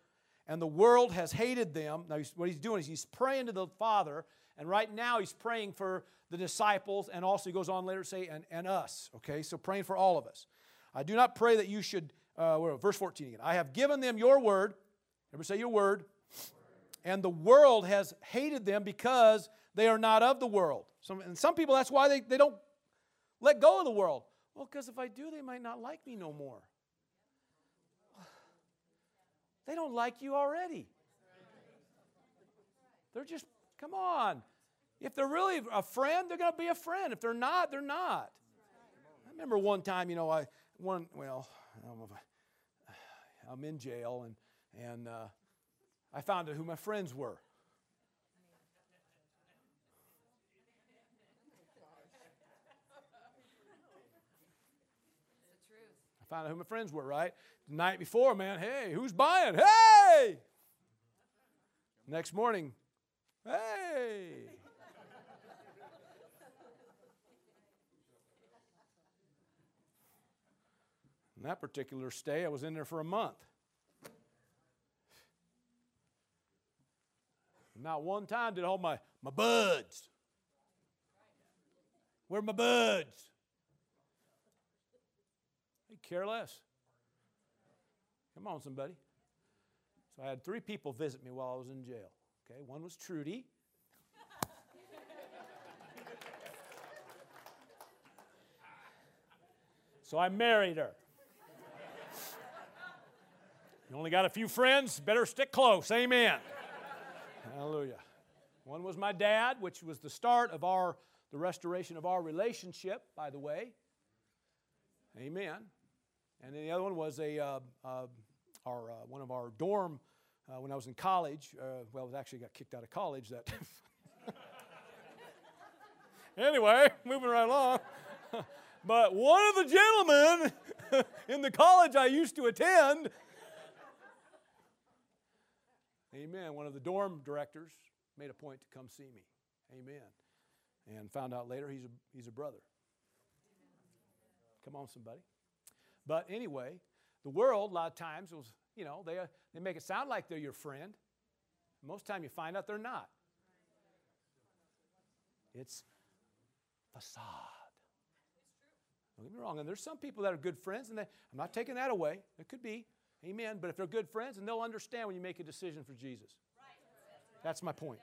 and the world has hated them. Now, what he's doing is he's praying to the Father, and right now he's praying for the disciples, and also he goes on later to say, and, and us. Okay, so praying for all of us. I do not pray that you should uh, verse 14 again. I have given them your word. Ever say your word? And the world has hated them because they are not of the world. Some, and some people, that's why they, they don't let go of the world. Well, because if I do, they might not like me no more. They don't like you already. They're just, come on. If they're really a friend, they're going to be a friend. If they're not, they're not. I remember one time, you know, I, one, well, I'm in jail, and, and uh, I found out who my friends were. I found out who my friends were, right? The night before, man, hey, who's buying? Hey! Next morning, hey! In that particular stay, I was in there for a month. Not one time did all my, my buds. Where my buds? They care less. Come on, somebody. So I had three people visit me while I was in jail. Okay, one was Trudy. so I married her. You only got a few friends, better stick close. Amen. Hallelujah. One was my dad, which was the start of our the restoration of our relationship, by the way. Amen. And then the other one was a uh, uh, our uh, one of our dorm uh, when I was in college. Uh, well, I actually got kicked out of college. That. anyway, moving right along. but one of the gentlemen in the college I used to attend Amen. One of the dorm directors made a point to come see me. Amen. And found out later he's a, he's a brother. Come on, somebody. But anyway, the world, a lot of times, was, you know, they, uh, they make it sound like they're your friend. Most time you find out they're not. It's facade. Don't get me wrong. And there's some people that are good friends, and they, I'm not taking that away. It could be. Amen. But if they're good friends, and they'll understand when you make a decision for Jesus. That's my point.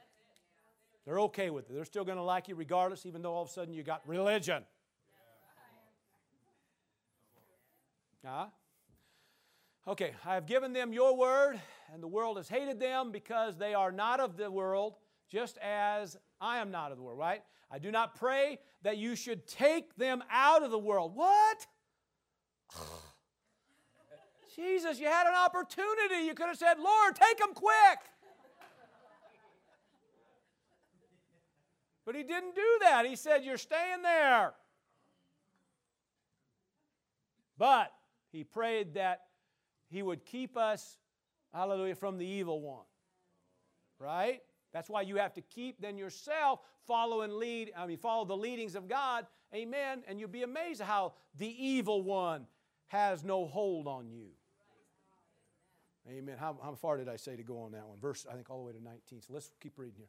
They're okay with it. They're still going to like you regardless, even though all of a sudden you got religion. Huh? Okay, I have given them your word, and the world has hated them because they are not of the world, just as I am not of the world, right? I do not pray that you should take them out of the world. What? Jesus, you had an opportunity. You could have said, Lord, take them quick. But he didn't do that. He said, You're staying there. But he prayed that he would keep us, hallelujah, from the evil one. Right? That's why you have to keep then yourself follow and lead, I mean, follow the leadings of God. Amen. And you'll be amazed how the evil one has no hold on you. Amen. How, how far did I say to go on that one? Verse, I think, all the way to 19. So let's keep reading here.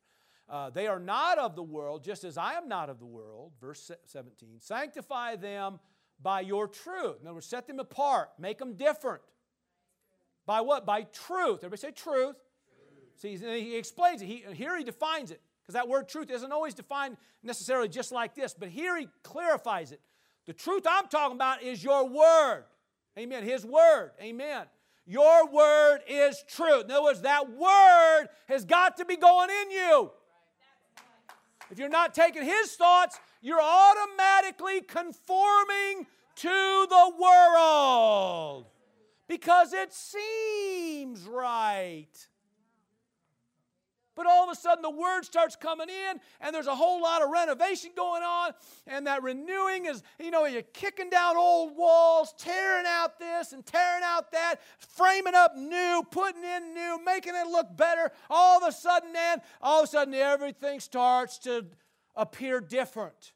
Uh, they are not of the world, just as I am not of the world. Verse 17. Sanctify them by your truth. In other words, set them apart, make them different. By what? By truth. Everybody say truth. truth. See, he explains it. He, here he defines it, because that word truth isn't always defined necessarily just like this, but here he clarifies it. The truth I'm talking about is your word. Amen. His word. Amen. Your word is truth. In other words, that word has got to be going in you. If you're not taking his thoughts, you're automatically conforming to the world because it seems right. But all of a sudden, the word starts coming in, and there's a whole lot of renovation going on, and that renewing is, you know, you're kicking down old walls, tearing out this and tearing out that, framing up new, putting in new, making it look better. All of a sudden, then, all of a sudden, everything starts to appear different.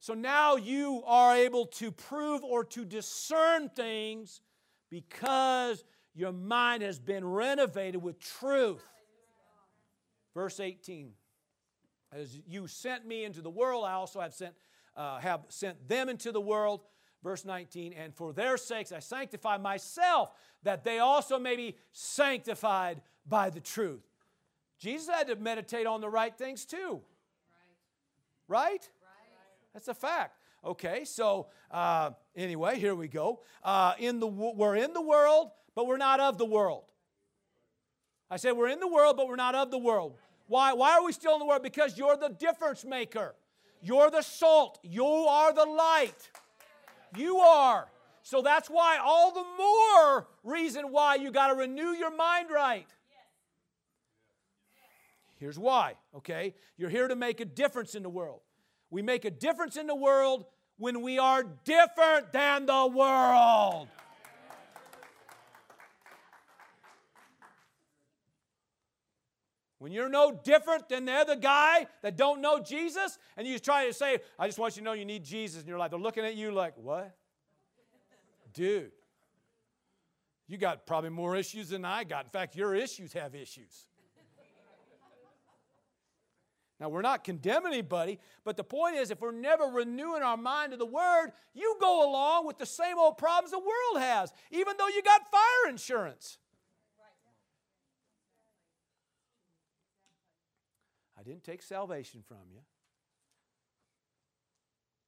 So now you are able to prove or to discern things because your mind has been renovated with truth. Verse 18 As you sent me into the world, I also have sent, uh, have sent them into the world. Verse 19, and for their sakes I sanctify myself, that they also may be sanctified by the truth. Jesus had to meditate on the right things too. Right? right? That's a fact. Okay, so uh, anyway, here we go. Uh, in the, we're in the world, but we're not of the world. I said we're in the world, but we're not of the world. Why? Why are we still in the world? Because you're the difference maker. You're the salt. You are the light. You are. So that's why all the more reason why you got to renew your mind right. Here's why, okay? You're here to make a difference in the world. We make a difference in the world when we are different than the world. When you're no different than the other guy that don't know Jesus, and you try to say, I just want you to know you need Jesus, in your life, they're looking at you like, what? Dude, you got probably more issues than I got. In fact, your issues have issues. Now, we're not condemning anybody, but the point is, if we're never renewing our mind to the Word, you go along with the same old problems the world has, even though you got fire insurance. I didn't take salvation from you.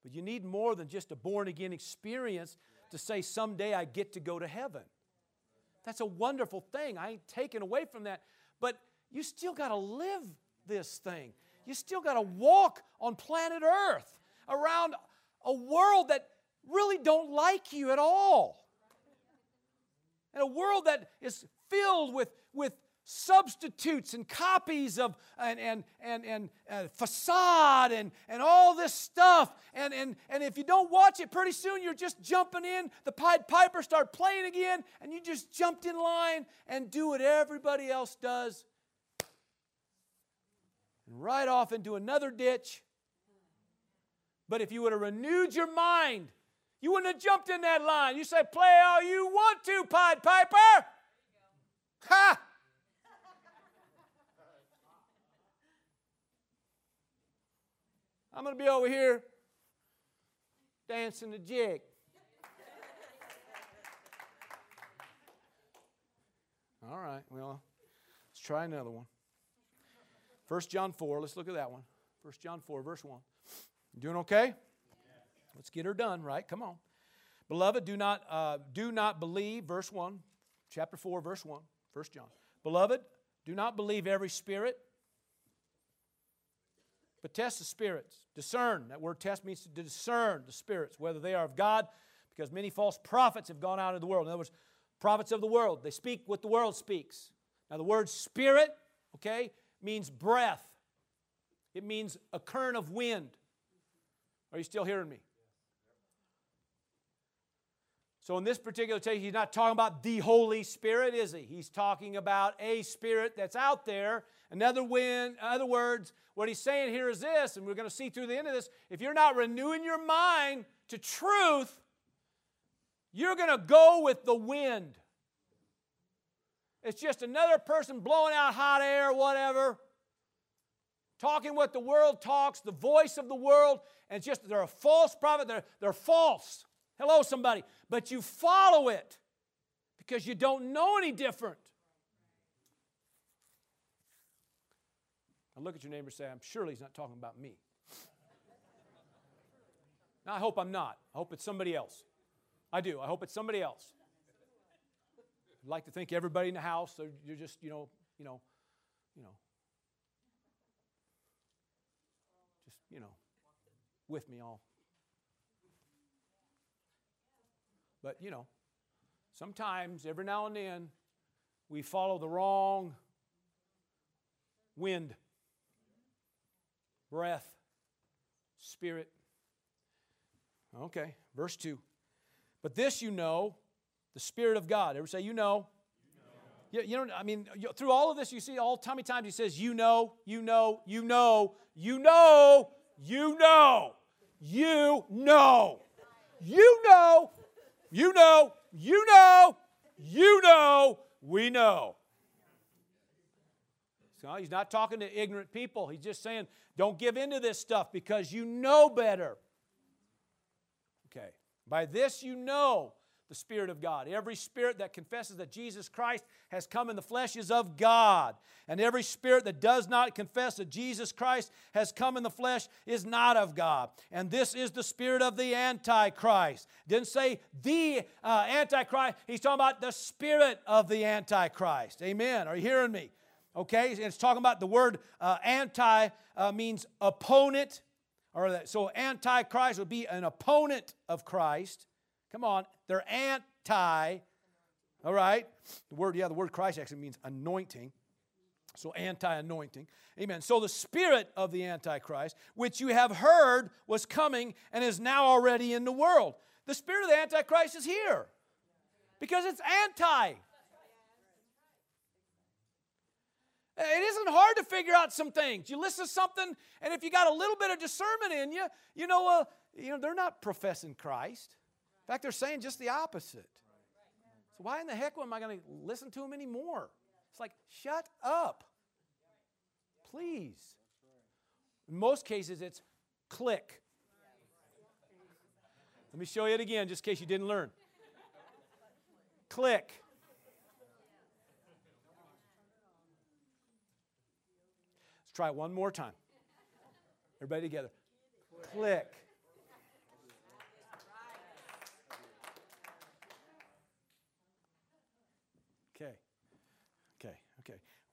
But you need more than just a born again experience to say, someday I get to go to heaven. That's a wonderful thing. I ain't taken away from that. But you still got to live this thing you still got to walk on planet Earth around a world that really don't like you at all. And a world that is filled with, with substitutes and copies of and and and, and uh, facade and and all this stuff. And and and if you don't watch it pretty soon you're just jumping in. The pied piper start playing again and you just jumped in line and do what everybody else does and right off into another ditch. But if you would have renewed your mind, You wouldn't have jumped in that line. You say, play all you want to, Pied Piper. Ha! I'm going to be over here dancing the jig. All right, well, let's try another one. 1 John 4, let's look at that one. 1 John 4, verse 1. You doing okay? Let's get her done, right? Come on. Beloved, do not, uh, do not believe, verse 1, chapter 4, verse 1, 1 John. Beloved, do not believe every spirit, but test the spirits. Discern. That word test means to discern the spirits, whether they are of God, because many false prophets have gone out into the world. In other words, prophets of the world. They speak what the world speaks. Now, the word spirit, okay, means breath, it means a current of wind. Are you still hearing me? So, in this particular case, he's not talking about the Holy Spirit, is he? He's talking about a spirit that's out there. Another wind, in other words, what he's saying here is this, and we're going to see through the end of this if you're not renewing your mind to truth, you're going to go with the wind. It's just another person blowing out hot air, whatever, talking what the world talks, the voice of the world, and it's just they're a false prophet, they're, they're false. Hello, somebody. But you follow it because you don't know any different. Now look at your neighbor and say, I'm surely he's not talking about me. now, I hope I'm not. I hope it's somebody else. I do. I hope it's somebody else. I'd like to thank everybody in the house, so you're just, you know, you know, you know, just, you know, with me all But, you know, sometimes, every now and then, we follow the wrong wind, breath, spirit. Okay, verse 2. But this you know, the Spirit of God. Ever say, you know? You know, you know I mean, through all of this, you see all many times he says, you know, you know, you know, you know, you know, you know, you know, you know, you know, you know, we know. So he's not talking to ignorant people. He's just saying, don't give in to this stuff because you know better. Okay. By this you know the Spirit of God. Every spirit that confesses that Jesus Christ has come in the flesh is of God. And every spirit that does not confess that Jesus Christ has come in the flesh is not of God. And this is the spirit of the Antichrist. Didn't say the uh, Antichrist, he's talking about the spirit of the Antichrist. Amen. Are you hearing me? Okay, it's talking about the word uh, anti uh, means opponent, or that, so antichrist would be an opponent of Christ. Come on, they're anti. All right? The word, yeah, the word Christ actually means anointing. So anti anointing. Amen. So the spirit of the Antichrist, which you have heard was coming and is now already in the world. The spirit of the Antichrist is here because it's anti. It isn't hard to figure out some things. You listen to something, and if you got a little bit of discernment in you, you know, uh, you know they're not professing Christ. In fact, they're saying just the opposite. So why in the heck am I going to listen to them anymore? It's like, shut up. Please. In most cases, it's click. Let me show you it again, just in case you didn't learn. Click. Let's try it one more time. Everybody together. Click.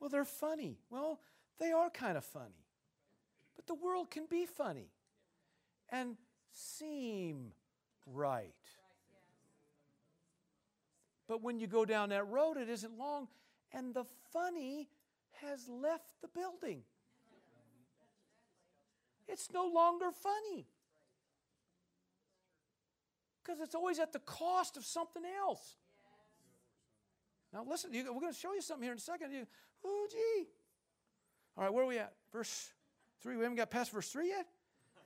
Well, they're funny. Well, they are kind of funny. But the world can be funny and seem right. But when you go down that road, it isn't long, and the funny has left the building. It's no longer funny. Because it's always at the cost of something else. Now, listen, we're going to show you something here in a second. Oh, gee. All right, where are we at? Verse 3. We haven't got past verse 3 yet?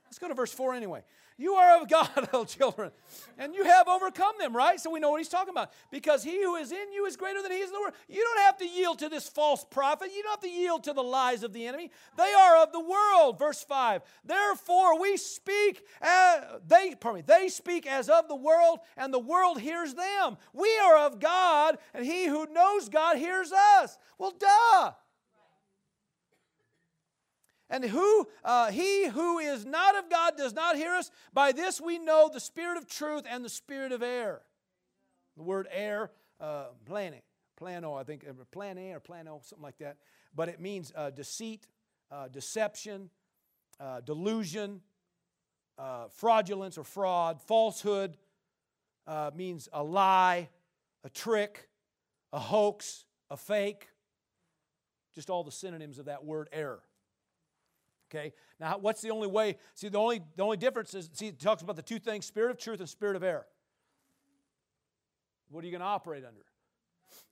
Let's go to verse 4 anyway. You are of God, little children, and you have overcome them, right? So we know what he's talking about. Because he who is in you is greater than he is in the world. You don't have to yield to this false prophet. You don't have to yield to the lies of the enemy. They are of the world. Verse 5. Therefore we speak, as, they, pardon me, they speak as of the world, and the world hears them. We are of God, and he who knows God hears us. Well, duh. And who uh, he who is not of God does not hear us. By this we know the spirit of truth and the spirit of error. The word error, uh, plane, plano, I think, uh, plane or plano, something like that. But it means uh, deceit, uh, deception, uh, delusion, uh, fraudulence or fraud, falsehood means a lie, a trick, a hoax, a fake. Just all the synonyms of that word error. Okay. Now, what's the only way? See, the only the only difference is see, it talks about the two things: spirit of truth and spirit of error. What are you going to operate under?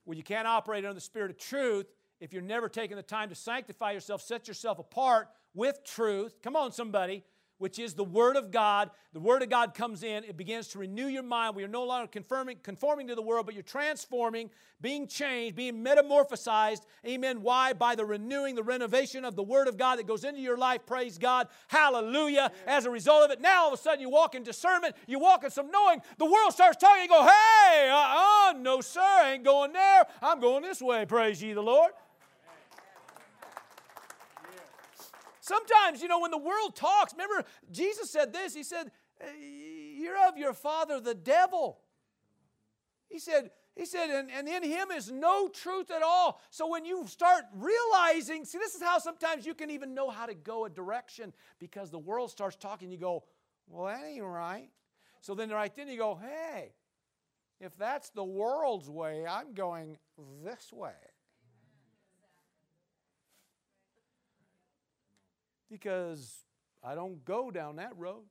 Well, you can't operate under the spirit of truth if you're never taking the time to sanctify yourself, set yourself apart with truth. Come on, somebody which is the Word of God. The Word of God comes in, it begins to renew your mind. We are no longer conforming, conforming to the world, but you're transforming, being changed, being metamorphosized. Amen. Why? By the renewing, the renovation of the Word of God that goes into your life. Praise God. Hallelujah. As a result of it, now all of a sudden you walk in discernment, you walk in some knowing. The world starts talking, you go, hey, uh uh, no, sir, I ain't going there. I'm going this way. Praise ye the Lord. Sometimes, you know, when the world talks, remember, Jesus said this He said, eh, You're of your father, the devil. He said, he said, and, and in him is no truth at all. So when you start realizing, see, this is how sometimes you can even know how to go a direction because the world starts talking. You go, well, that ain't right. So then right then you go, hey, if that's the world's way, I'm going this way. Because I don't go down that road.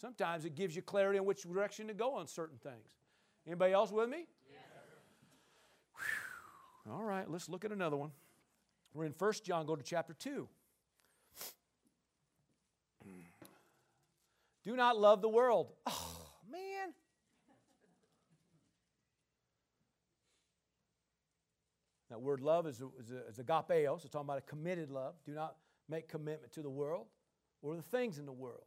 Sometimes it gives you clarity on which direction to go on certain things. Anybody else with me? All right, let's look at another one. We're in 1 John, go to chapter 2. Do not love the world. Oh, man. That word love is, is, is agapeo, so it's talking about a committed love. Do not make commitment to the world or the things in the world.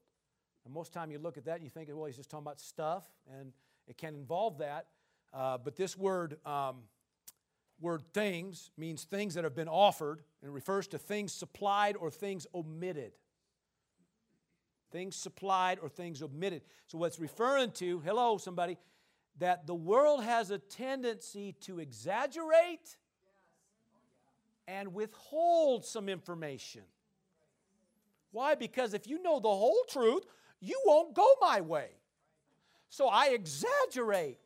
And most time you look at that and you think, well, he's just talking about stuff, and it can involve that. Uh, but this word, um, word things, means things that have been offered and refers to things supplied or things omitted. Things supplied or things omitted. So, what's referring to, hello, somebody, that the world has a tendency to exaggerate and withhold some information. Why? Because if you know the whole truth, you won't go my way. So I exaggerate.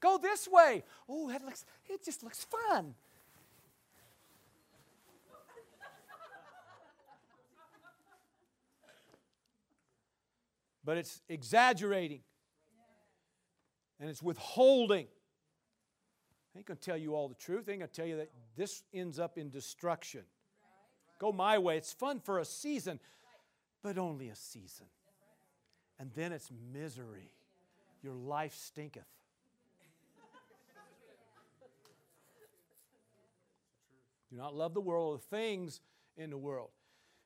Go this way. Oh, that looks, it just looks fun. But it's exaggerating and it's withholding. I ain't going to tell you all the truth. I ain't going to tell you that this ends up in destruction. Go my way. It's fun for a season, but only a season. And then it's misery. Your life stinketh. Do not love the world or the things in the world.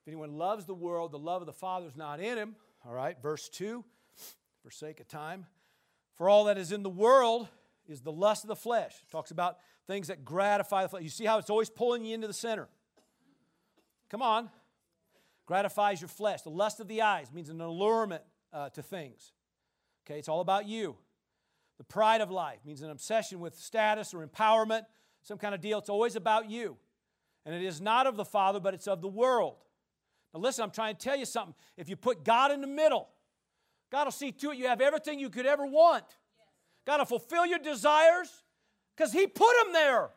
If anyone loves the world, the love of the Father is not in him. All right, verse 2, for sake of time. For all that is in the world, is the lust of the flesh. It talks about things that gratify the flesh. You see how it's always pulling you into the center. Come on. Gratifies your flesh. The lust of the eyes means an allurement uh, to things. Okay, it's all about you. The pride of life means an obsession with status or empowerment, some kind of deal. It's always about you. And it is not of the Father, but it's of the world. Now, listen, I'm trying to tell you something. If you put God in the middle, God will see to it you have everything you could ever want. Got to fulfill your desires because He put them there.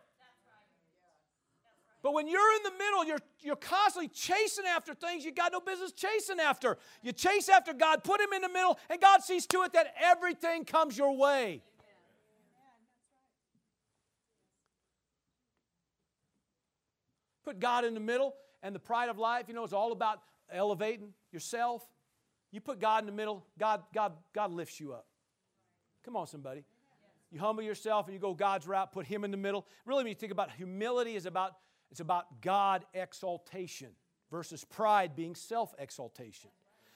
But when you're in the middle, you're, you're constantly chasing after things you got no business chasing after. You chase after God, put Him in the middle, and God sees to it that everything comes your way. put God in the middle, and the pride of life, you know, it's all about elevating yourself. You put God in the middle, God, God, God lifts you up. Come on, somebody. You humble yourself and you go God's route, put Him in the middle. Really, when you think about humility, is about it's about God exaltation versus pride being self exaltation.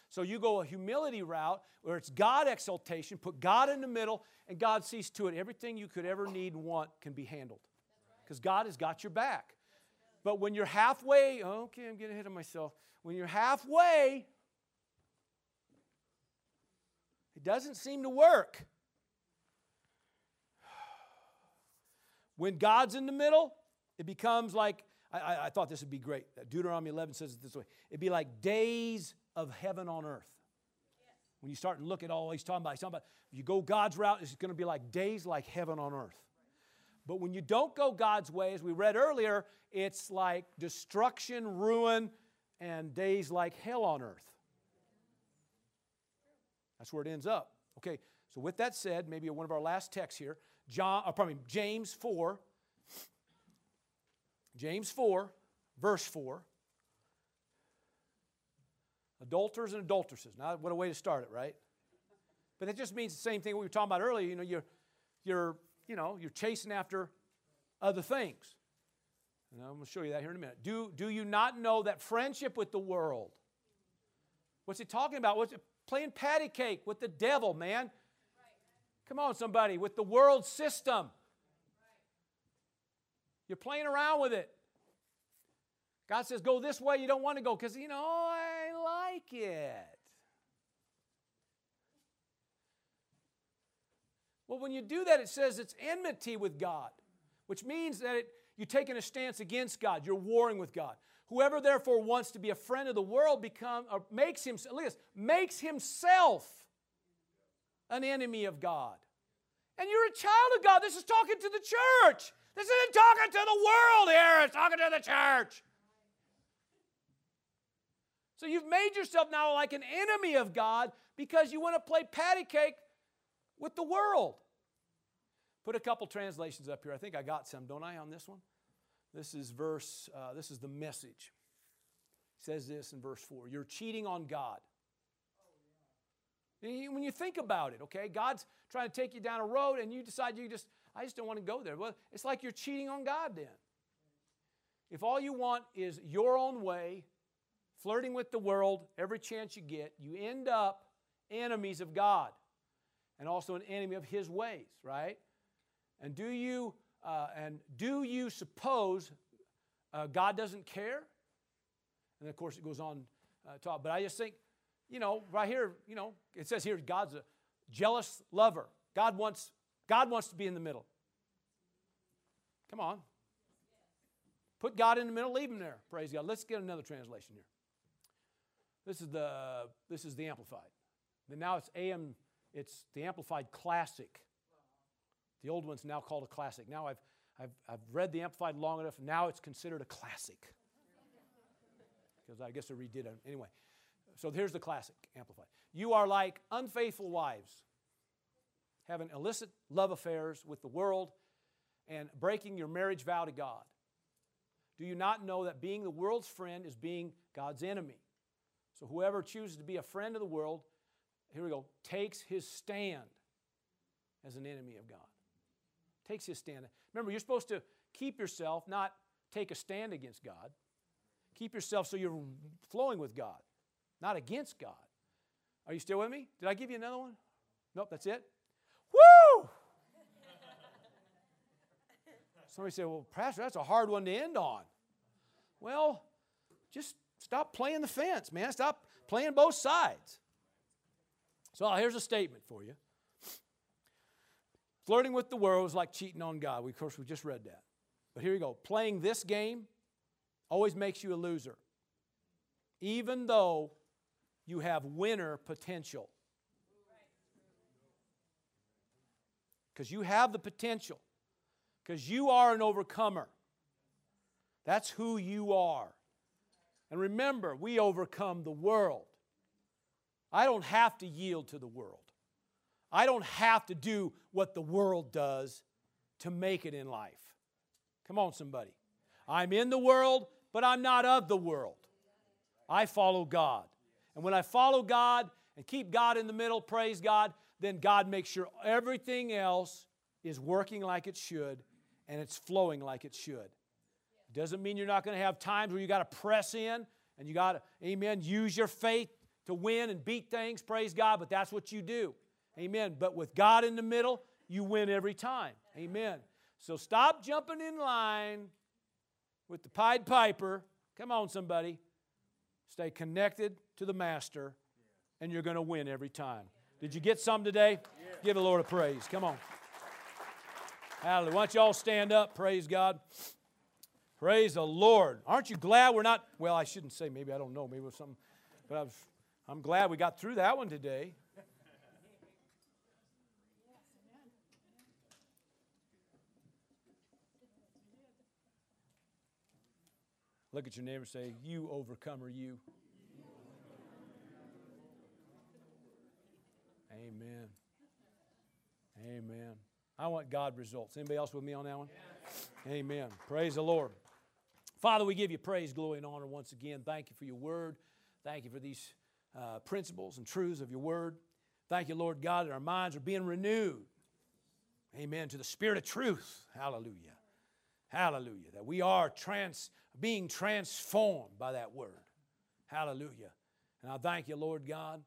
So you go a humility route where it's God exaltation, put God in the middle, and God sees to it everything you could ever need and want can be handled. Because God has got your back. But when you're halfway, okay, I'm getting ahead of myself. When you're halfway, it doesn't seem to work. When God's in the middle, it becomes like, I, I, thought this would be great. Deuteronomy 11 says it this way it'd be like days of heaven on earth. When you start and look at all he's talking about, he's talking about, you go God's route, it's going to be like days like heaven on earth. But when you don't go God's way, as we read earlier, it's like destruction, ruin, and days like hell on earth. That's where it ends up. Okay, so with that said, maybe one of our last texts here, John, or pardon me, James 4, James 4, verse 4. Adulterers and adulteresses. Now, what a way to start it, right? But it just means the same thing we were talking about earlier. You know, you're, you're, you know, you're chasing after other things. And I'm going to show you that here in a minute. Do, do you not know that friendship with the world? What's he talking about? What's it, playing patty cake with the devil, man? Come on, somebody, with the world system. You're playing around with it. God says, go this way, you don't want to go because, you know, I like it. Well, when you do that, it says it's enmity with God, which means that it, you're taking a stance against God. You're warring with God. Whoever therefore wants to be a friend of the world become or makes himself look at this, makes himself an enemy of God. And you're a child of God. This is talking to the church. This isn't talking to the world here, it's talking to the church. So you've made yourself now like an enemy of God because you want to play patty cake with the world. Put a couple translations up here. I think I got some, don't I, on this one? This is verse, uh, this is the message. It says this in verse 4 You're cheating on God. When you think about it, okay, God's trying to take you down a road and you decide you just, I just don't want to go there. Well, it's like you're cheating on God then. If all you want is your own way, flirting with the world every chance you get, you end up enemies of God and also an enemy of His ways, right? And do you uh, and do you suppose uh, God doesn't care? And of course, it goes on uh, talk. But I just think you know, right here, you know, it says here God's a jealous lover. God wants, God wants to be in the middle. Come on. Put God in the middle, leave him there. Praise God. Let's get another translation here. This is the this is the amplified. Then now it's AM, it's the amplified classic. The old one's now called a classic. Now I've I've, I've read the amplified long enough, now it's considered a classic. Because I guess I redid it. Anyway, so here's the classic amplified. You are like unfaithful wives, having illicit love affairs with the world and breaking your marriage vow to God. Do you not know that being the world's friend is being God's enemy? So whoever chooses to be a friend of the world, here we go, takes his stand as an enemy of God. Takes his stand. Remember, you're supposed to keep yourself, not take a stand against God. Keep yourself so you're flowing with God not against God. Are you still with me? Did I give you another one? Nope, that's it. Woo! Somebody said, Well, Pastor, that's a hard one to end on. Well, just stop playing the fence, man. Stop playing both sides. So here's a statement for you. Flirting with the world is like cheating on God. We, of course, we just read that. But here you go. Playing this game always makes you a loser. Even though you have winner potential. Because you have the potential. Because you are an overcomer. That's who you are. And remember, we overcome the world. I don't have to yield to the world. I don't have to do what the world does to make it in life. Come on, somebody. I'm in the world, but I'm not of the world. I follow God. And when I follow God and keep God in the middle, praise God, then God makes sure everything else is working like it should and it's flowing like it should. It doesn't mean you're not going to have times where you got to press in and you got to, amen, use your faith to win and beat things, praise God, but that's what you do. Amen. But with God in the middle, you win every time. Amen. So stop jumping in line with the Pied Piper. Come on, somebody. Stay connected to the Master, and you're going to win every time. Did you get some today? Give the Lord a praise. Come on. Hallelujah. Why don't you all stand up? Praise God. Praise the Lord. Aren't you glad we're not, well, I shouldn't say maybe, I don't know, maybe it was something, but I was, I'm glad we got through that one today. Look at your neighbor and say, You overcomer, you. Amen. Amen. I want God results. Anybody else with me on that one? Amen. Praise the Lord. Father, we give you praise, glory, and honor once again. Thank you for your word. Thank you for these uh, principles and truths of your word. Thank you, Lord God, that our minds are being renewed. Amen. To the spirit of truth. Hallelujah. Hallelujah. That we are trans, being transformed by that word. Hallelujah. And I thank you, Lord God,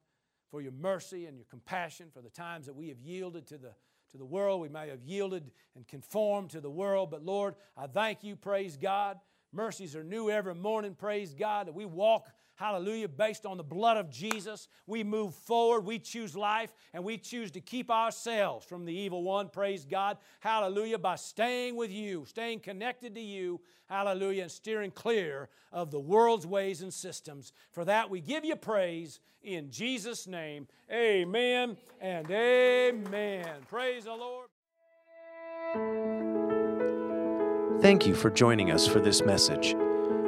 for your mercy and your compassion for the times that we have yielded to the, to the world. We may have yielded and conformed to the world, but Lord, I thank you, praise God. Mercies are new every morning, praise God, that we walk hallelujah, based on the blood of Jesus. We move forward, we choose life, and we choose to keep ourselves from the evil one, praise God, hallelujah, by staying with you, staying connected to you, hallelujah, and steering clear of the world's ways and systems. For that, we give you praise in Jesus' name. Amen and amen. Praise the Lord. Thank you for joining us for this message.